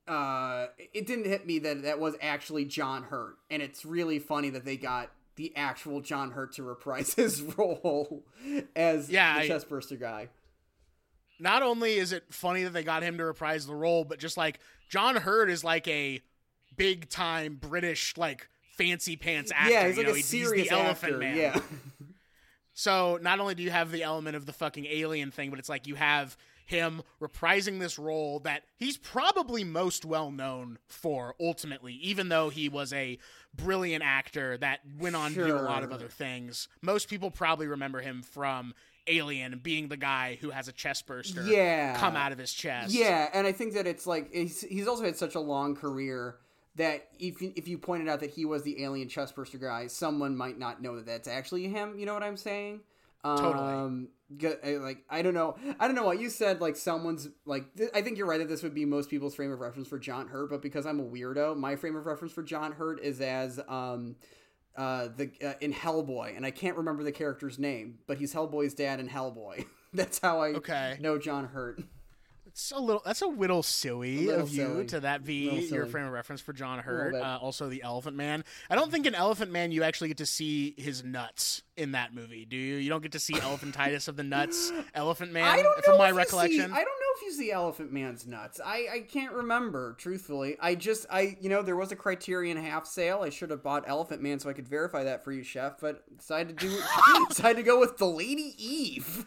uh it didn't hit me that that was actually John Hurt and it's really funny that they got the actual John Hurt to reprise his role as Yeah, the I- chest burster guy. Not only is it funny that they got him to reprise the role, but just like John Hurt is like a big time British like fancy pants actor. yeah, he's you know, a he's serious the Elephant actor. Man. Yeah. So not only do you have the element of the fucking alien thing, but it's like you have him reprising this role that he's probably most well known for ultimately, even though he was a brilliant actor that went on to do a lot of other things. Most people probably remember him from Alien being the guy who has a chest burster Yeah. come out of his chest. Yeah, and I think that it's like he's, he's also had such a long career that if you- if you pointed out that he was the alien chest burster guy, someone might not know that that's actually him. You know what I'm saying? Totally. Um, g- I- like I don't know, I don't know what you said. Like someone's like th- I think you're right that this would be most people's frame of reference for John Hurt, but because I'm a weirdo, my frame of reference for John Hurt is as um. Uh, the uh, in Hellboy, and I can't remember the character's name, but he's Hellboy's dad in Hellboy. That's how I Okay. know John Hurt. It's a little. That's a little silly A little of you silly. to that be your frame of reference for John Hurt. Uh, also, the Elephant Man. I don't think in Elephant Man you actually get to see his nuts in that movie, do you? You don't get to see Elephantitis of the Nuts, Elephant Man, I don't know from my recollection. See, I don't know if you see Elephant Man's nuts. I, I can't remember, truthfully. I just I you know there was a Criterion half sale. I should have bought Elephant Man so I could verify that for you, chef. But decided to do decided to go with the Lady Eve.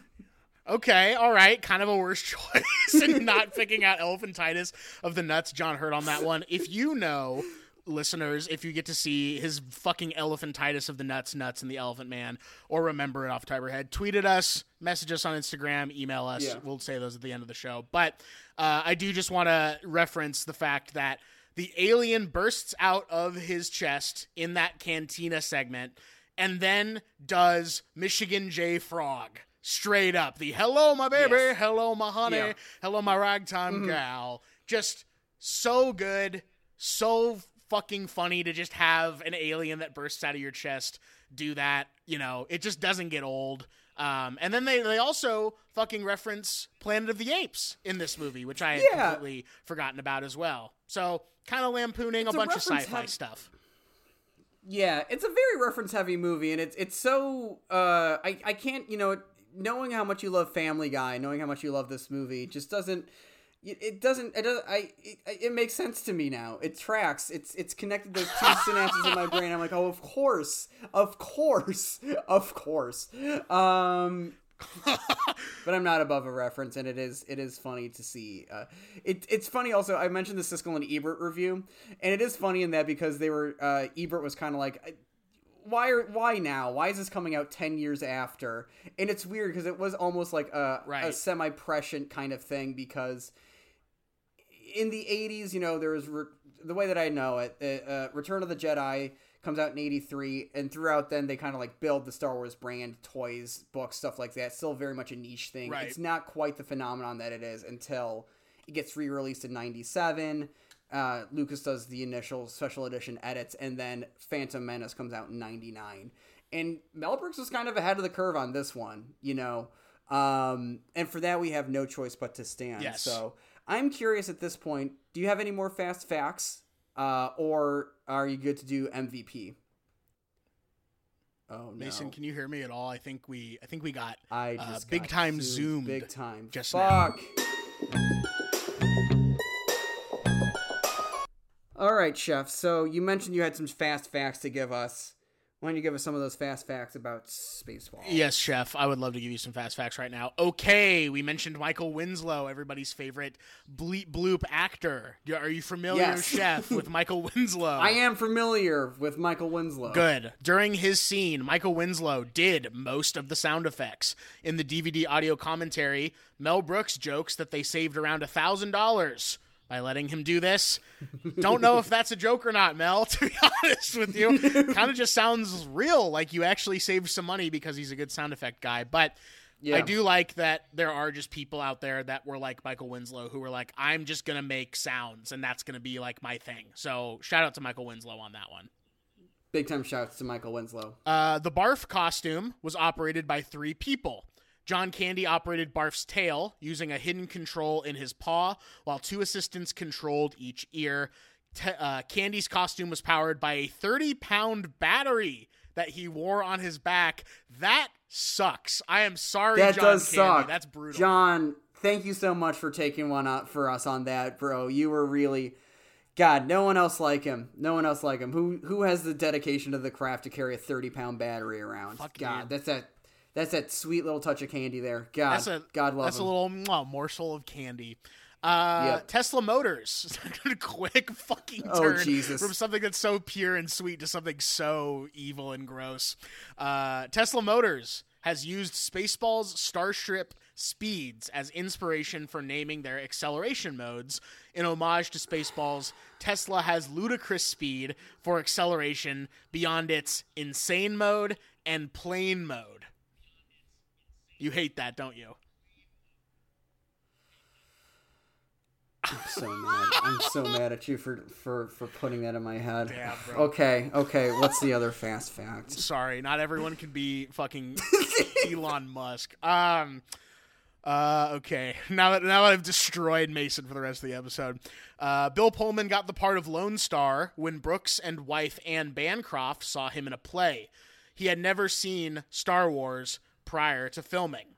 Okay, all right, kind of a worse choice in not picking out elephantitis of the nuts. John Hurt on that one. If you know, listeners, if you get to see his fucking elephantitis of the nuts, nuts, and the Elephant Man, or remember it off the top of your head, tweet at us, message us on Instagram, email us. Yeah. We'll say those at the end of the show. But uh, I do just want to reference the fact that the alien bursts out of his chest in that cantina segment and then does Michigan J Frog straight up. The hello, my baby, Yes. hello, my honey, Yeah. hello, my ragtime gal. Just so good, so fucking funny to just have an alien that bursts out of your chest do that. You know, it just doesn't get old. Um, and then they, they also fucking reference Planet of the Apes in this movie, which I had Yeah. completely forgotten about as well. So kind of lampooning It's a a bunch of sci-fi stuff. Yeah, it's a very reference heavy movie, and it's it's so uh, I I can't you know knowing how much you love Family Guy, knowing how much you love this movie, just doesn't. It doesn't. It does. I. It, it makes sense to me now. It tracks. It's. It's connected those two synapses in my brain. I'm like, oh, of course, of course, of course. Um, but I'm not above a reference, and it is it is funny to see. Uh, it, it's funny also. I mentioned the Siskel and Ebert review, and it is funny in that because they were uh, Ebert was kind of like. Why are why now? Why is this coming out ten years after? And it's weird because it was almost like a, a semi prescient kind of thing because in the 80s, you know, there was re- the way that I know it, uh, uh, Return of the Jedi comes out in 83 and throughout then they kind of like build the Star Wars brand, toys, books, stuff like that. Still very much a niche thing. Right. It's not quite the phenomenon that it is until it gets re-released in 97. Uh, Lucas does the initial special edition edits and then Phantom Menace comes out in 99. And Mel Brooks was kind of ahead of the curve on this one, you know. Um, and for that we have no choice but to stand. Yes. So I'm curious at this point. Do you have any more fast facts, uh, or are you good to do MVP? Oh no, Mason, can you hear me at all? I think we I think we got I uh, just big got time zoomed zoomed big time. just now. All right, chef. So you mentioned you had some fast facts to give us. Why don't you give us some of those fast facts about Spaceball? Yes, chef. I would love to give you some fast facts right now. Okay, we mentioned Michael Winslow, everybody's favorite bleep bloop actor. Are you familiar, Yes. chef, with Michael Winslow? I am familiar with Michael Winslow. Good. During his scene, Michael Winslow did most of the sound effects. In the DVD audio commentary, Mel Brooks jokes that they saved around a thousand dollars by letting him do this. Don't know if that's a joke or not, Mel, to be honest with you. kind of just sounds real, like you actually saved some money because he's a good sound effect guy. But Yeah. I do like that there are just people out there that were like Michael Winslow who were like, I'm just going to make sounds and that's going to be like my thing. So shout out to Michael Winslow on that one. Big time shouts to Michael Winslow. Uh, the Barf costume was operated by three people. John Candy operated Barf's tail using a hidden control in his paw, while two assistants controlled each ear. Te- uh, Candy's costume was powered by a 30 pound battery that he wore on his back. That sucks. I am sorry, that John does Candy. suck. That's brutal. John, thank you so much for taking one up for us on that, bro. You were really God, no one else like him. No one else like him. Who who has the dedication to the craft to carry a thirty pound battery around? Fuck, God, man. that's that that's that sweet little touch of candy there. God, That's a God love that's him. a little mwah, morsel of candy. Uh, Yep. Tesla Motors, quick fucking Oh, turn Jesus. from something that's so pure and sweet to something so evil and gross. Uh, Tesla Motors has used Spaceballs Starship speeds as inspiration for naming their acceleration modes. In homage to Spaceballs, Tesla has ludicrous speed for acceleration beyond its insane mode and Plaid mode. You hate that, don't you? I'm so mad. I'm so mad at you for for for putting that in my head. Bro. Okay, okay. What's the other fast fact? Sorry, not everyone can be fucking Elon Musk. Um, Uh, okay. Now that now that I've destroyed Mason for the rest of the episode, uh, Bill Pullman got the part of Lone Star when Brooks and wife Anne Bancroft saw him in a play. He had never seen Star Wars prior to filming.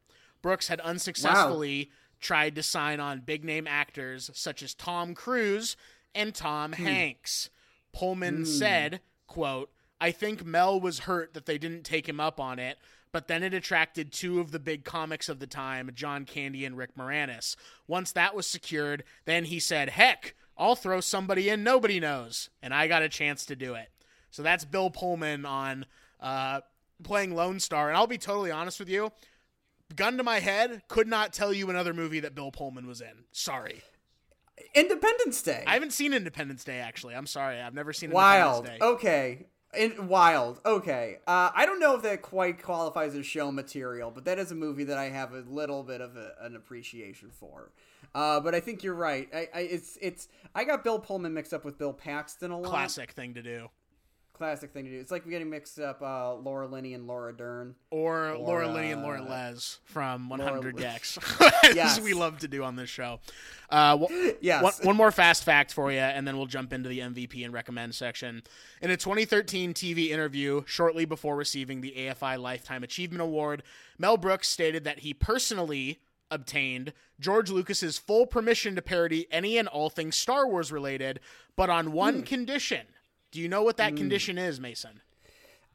Brooks had unsuccessfully tried to sign on big name actors such as Tom Cruise and Tom Hanks. Pullman said, quote, I think Mel was hurt that they didn't take him up on it, but then it attracted two of the big comics of the time, John Candy and Rick Moranis. Once that was secured, then he said, Heck, I'll throw somebody in nobody knows. And I got a chance to do it. So that's Bill Pullman on uh, playing Lone Star. And I'll be totally honest with you. Gun to my head, could not tell you another movie that Bill Pullman was in. Sorry. Independence Day. I haven't seen Independence Day, actually. I'm sorry. I've never seen Wild. Independence Day. Okay. In Wild. Okay. Uh, I don't know if that quite qualifies as show material, but that is a movie that I have a little bit of a, an appreciation for. Uh, but I think you're right. I, I it's it's I got Bill Pullman mixed up with Bill Paxton a lot. Classic thing to do. Classic thing to do. It's like getting mixed up uh, Laura Linney and Laura Dern. Or, Or, Laura Linney and Laura uh, Les from 100 Laura- gecs. Yes. we love to do on this show. Uh, Yes. one, one more fast fact for you, and then we'll jump into the MVP and recommend section. In a 2013 TV interview, shortly before receiving the AFI Lifetime Achievement Award, Mel Brooks stated that he personally obtained George Lucas's full permission to parody any and all things Star Wars related, but on one condition. Do you know what that mm. condition is, Mason?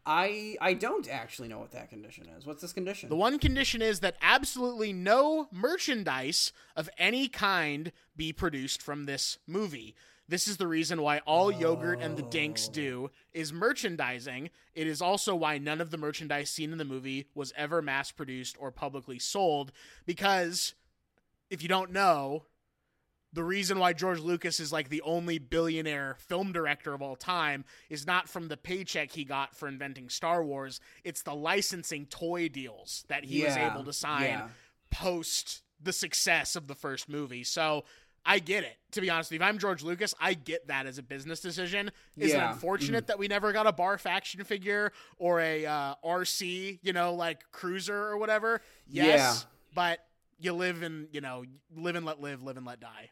I I don't actually know what that condition is. What's this condition? The one condition is that absolutely no merchandise of any kind be produced from this movie. This is the reason why all yogurt and the dinks oh. do is merchandising. It is also why none of the merchandise seen in the movie was ever mass produced or publicly sold because if you don't know, the reason why George Lucas is like the only billionaire film director of all time is not from the paycheck he got for inventing Star Wars. It's the licensing toy deals that he was able to sign yeah. post the success of the first movie. So I get it. To be honest if I'm George Lucas, I get that as a business decision. Is it Yeah. unfortunate that we never got a Barf action figure or a uh, RC, you know, like cruiser or whatever? Yes, but you live and you know, live and let live, live and let die.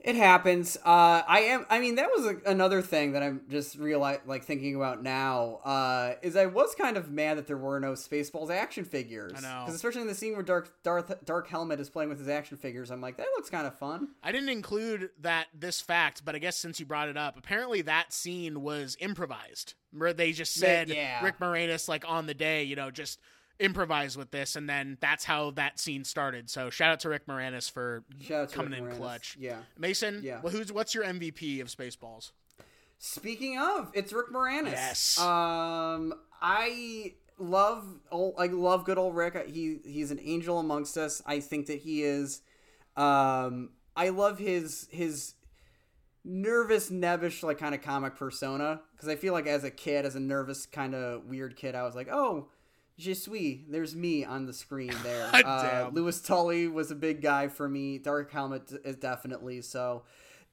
It happens. Uh, I am. I mean, that was a, another thing that I'm just realize, like thinking about now. Uh, is I was kind of mad that there were no Spaceballs action figures. I know. because especially in the scene where Dark Darth Dark Helmet is playing with his action figures, I'm like, that looks kind of fun. I didn't include that this fact, but I guess since you brought it up, apparently that scene was improvised. Where they just said yeah. Rick Moranis like on the day, you know, just improvise with this, and then that's how that scene started. So shout out to Rick Moranis for Shout out to coming Rick in Moranis. clutch. Yeah. Mason, Yeah. well, who's what's your MVP of Spaceballs? Speaking of, it's Rick Moranis. Yes. Um, I love old, I love good old Rick. He he's an angel amongst us. I think that he is. Um, I love his his nervous, nebbish, like kind of comic persona because I feel like as a kid, as a nervous kind of weird kid, I was like, oh. Je suis. There's me on the screen there. uh. Louis Tully was a big guy for me. Dark Helmet is definitely so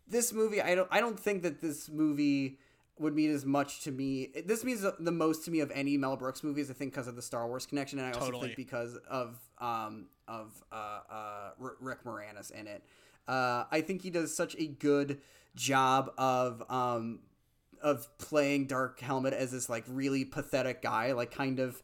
this movie i don't i don't think that this movie would mean as much to me this means the- the most to me of any mel brooks movies i think because of the star wars connection and i also think because of um of uh uh rick moranis in it uh i think he does such a good job of um of playing dark helmet as this like really pathetic guy like kind of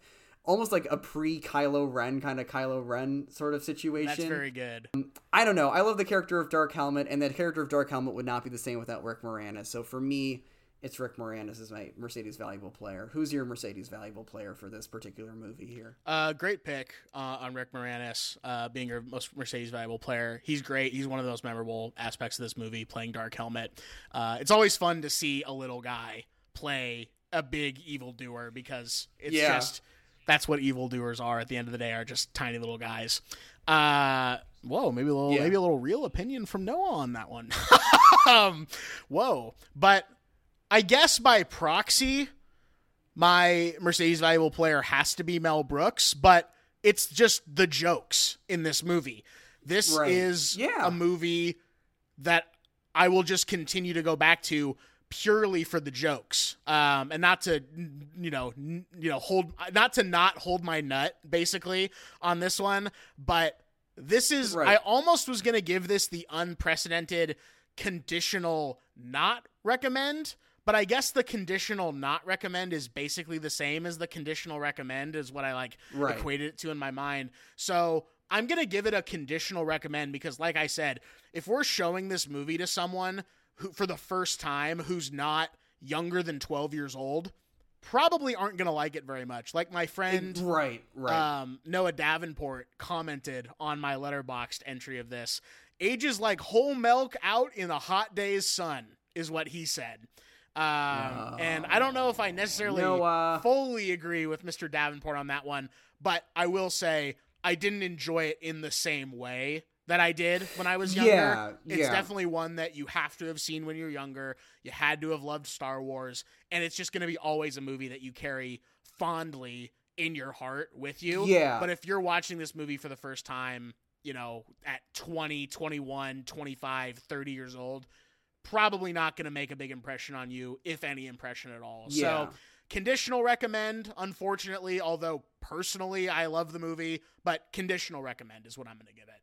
almost like a pre kylo ren kind of kylo ren sort of situation That's very good. I don't know. I love the character of Dark Helmet, and that character of Dark Helmet would not be the same without Rick Moranis. So for me, it's Rick Moranis as my Mercedes valuable player. Who's your Mercedes valuable player for this particular movie here? Uh, great pick uh, on Rick Moranis uh, being your most Mercedes valuable player. He's great. He's one of the most memorable aspects of this movie, playing Dark Helmet. Uh, it's always fun to see a little guy play a big evil doer because it's Yeah. just that's what evildoers are at the end of the day are just tiny little guys. Uh, whoa, maybe a little Yeah. maybe a little real opinion from Noah on that one. um, whoa, but I guess by proxy, my Mercedes valuable player has to be Mel Brooks, but it's just the jokes in this movie. This Right. is Yeah. a movie that I will just continue to go back to purely for the jokes, um, and not to you know n- you know hold not to not hold my nut basically on this one, but this is Right. I almost was gonna give this the unprecedented conditional not recommend, but I guess the conditional not recommend is basically the same as the conditional recommend is what I like Right. equated it to in my mind. So I'm gonna give it a conditional recommend because, like I said, if we're showing this movie to someone who for the first time who's not younger than 12 years old, probably aren't gonna like it very much. Like my friend right, right. um, Noah Davenport commented on my Letterboxd entry of this. Ages like whole milk out in a hot day's sun is what he said. Um, and I don't know if I necessarily Noah. fully agree with Mr. Davenport on that one, but I will say I didn't enjoy it in the same way that I did when I was younger. Yeah, it's yeah. definitely one that you have to have seen when you're younger. You had to have loved Star Wars, and it's just going to be always a movie that you carry fondly in your heart with you. Yeah. But if you're watching this movie for the first time, you know, at 20, 21, 25, 30 years old, probably not going to make a big impression on you, if any impression at all. Yeah. So, conditional recommend, unfortunately, although personally I love the movie, but conditional recommend is what I'm going to give it.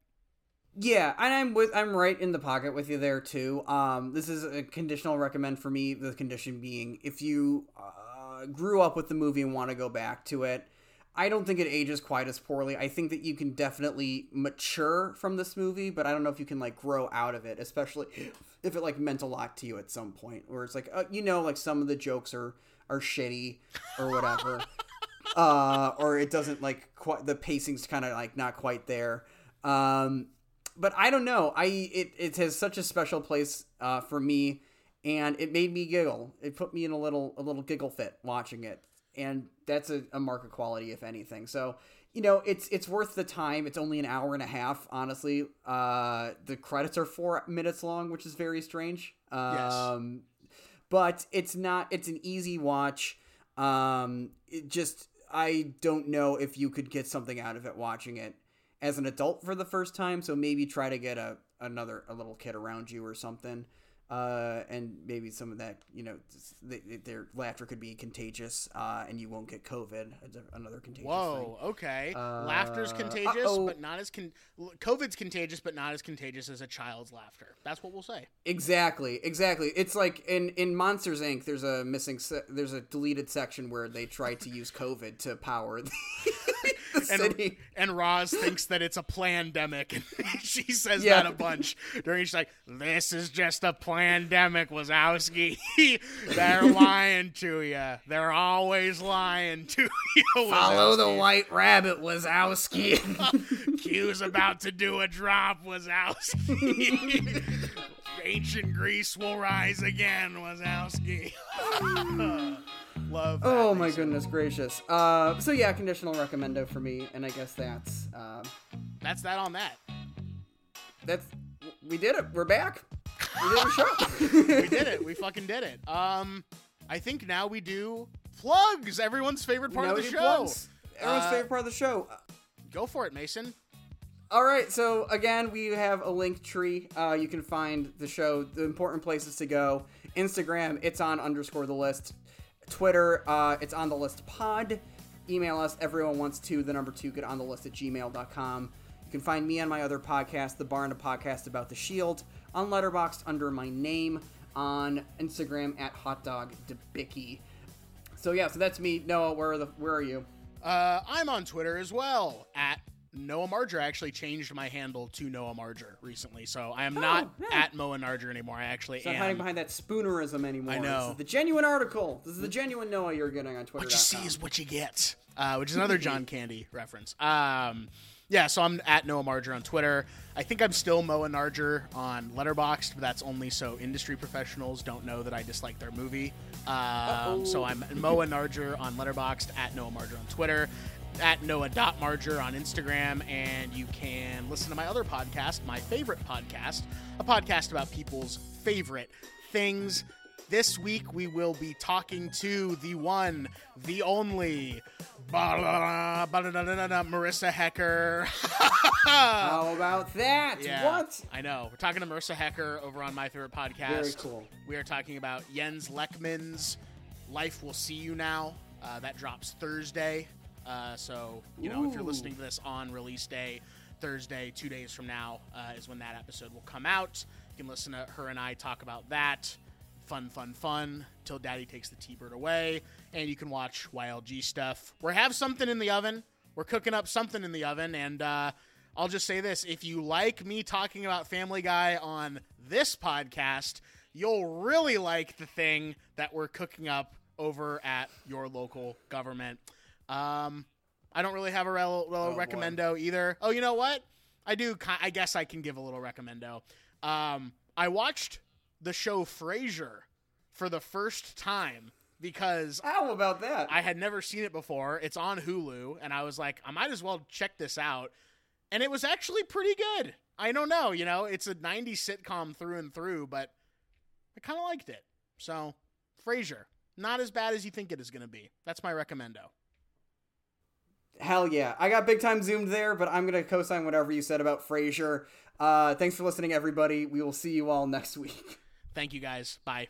Yeah, and I'm with I'm right in the pocket with you there too. Um, this is a conditional recommend for me. The condition being if you uh, grew up with the movie and want to go back to it. I don't think it ages quite as poorly. I think that you can definitely mature from this movie, but I don't know if you can like grow out of it, especially if it like meant a lot to you at some point, where it's like uh, you know, like some of the jokes are are shitty or whatever, uh, or it doesn't like quite the pacing's kind of like not quite there. Um, but I don't know. I it it has such a special place uh, for me, and it made me giggle. It put me in a little a little giggle fit watching it, and that's a, a mark of quality, if anything. So you know, it's it's worth the time. It's only an hour and a half, honestly. Uh, the credits are four minutes long, which is very strange. Um, but it's not. It's an easy watch. Um, it just I don't know if you could get something out of it watching it as an adult for the first time. So maybe try to get a another a little kid around you or something. Uh, and maybe some of that, you know, th- th- their laughter could be contagious, uh, and you won't get COVID. Another contagious thing. Whoa, okay. Laughter's Uh, contagious, uh-oh. but not as con- COVID's contagious, but not as contagious as a child's laughter. That's what we'll say. Exactly, exactly. It's like in in Monsters Inc. There's a missing, se- there's a deleted section where they try to use COVID to power the, the And, city. and Roz thinks that it's a plandemic, and she says Yeah. that a bunch. During she's like, "This is just a plandemic, Wazowski. They're lying to you. They're always lying to you." Follow the white rabbit, Wazowski. Q's about to do a drop, Wazowski. Ancient Greece will rise again, Wazowski. Love. Oh my Mason. goodness gracious. Uh, so yeah, conditional recommendo for me, and I guess that's um, That's that on that. that's we did it. We're back. We did a show. We did it. We fucking did it. Um, I think now we do plugs. Everyone's favorite part Now of the show. plugs. Everyone's Uh, favorite part of the show. Go for it, Mason. All right, so again, we have a link tree. Uh, you can find the show, the important places to go. Instagram, it's on underscore the list. Twitter, uh, it's on the list pod. Email us, everyone wants to, the number two, get on the list at gmail.com. You can find me on my other podcast, The Barn, a podcast about the Shield, on Letterboxd under my name, on Instagram at hotdogdebicki. So yeah, so that's me. Noah, where are the where are you? Uh, I'm on Twitter as well at Noah Marger. Actually changed my handle to Noah Marger recently, so I am not yeah. at Moa Narger anymore. I actually Not hiding behind that spoonerism anymore. I know. This is the genuine article. This is the genuine Noah you're getting on Twitter. What you see is what you get, uh, which is another John Candy reference. Um, yeah, so I'm at Noah Marger on Twitter. I think I'm still Moa Narger on Letterboxd, but that's only so industry professionals don't know that I dislike their movie. Um, so I'm Moa Narger on Letterboxd, at Noah Marger on Twitter, at Noah.Marger on Instagram, and you can listen to my other podcast, my favorite podcast, a podcast about people's favorite things. This week we will be talking to the one, the only, Marissa Hecker. How about that? Yeah, What? I know. We're talking to Marissa Hecker over on my favorite podcast. Very cool. We are talking about Jens Lekman's "Life Will See You Now." Uh, that drops Thursday. Uh, so you know, if you're listening to this on release day, Thursday, two days from now, uh, is when that episode will come out. You can listen to her and I talk about that. Fun, fun, fun. Till Daddy takes the T Bird away. And you can watch YLG stuff. We have something in the oven. We're cooking up something in the oven. And uh, I'll just say this if you like me talking about Family Guy on this podcast, you'll really like the thing that we're cooking up over at your local government. Um, I don't really have a rel- rel- Oh, boy. recommendo either. Oh, you know what? I do. I guess I can give a little recommendo. Um, I watched the show Frasier for the first time because How about that? I had never seen it before. It's on Hulu, and I was like, I might as well check this out. And it was actually pretty good. I don't know, you know, it's a 90s sitcom through and through, but I kind of liked it. So, Frasier, not as bad as you think it is going to be. That's my recommendo. Hell yeah. I got big time zoomed there, but I'm going to co sign whatever you said about Frasier. Uh, thanks for listening, everybody. We will see you all next week. Thank you guys. Bye.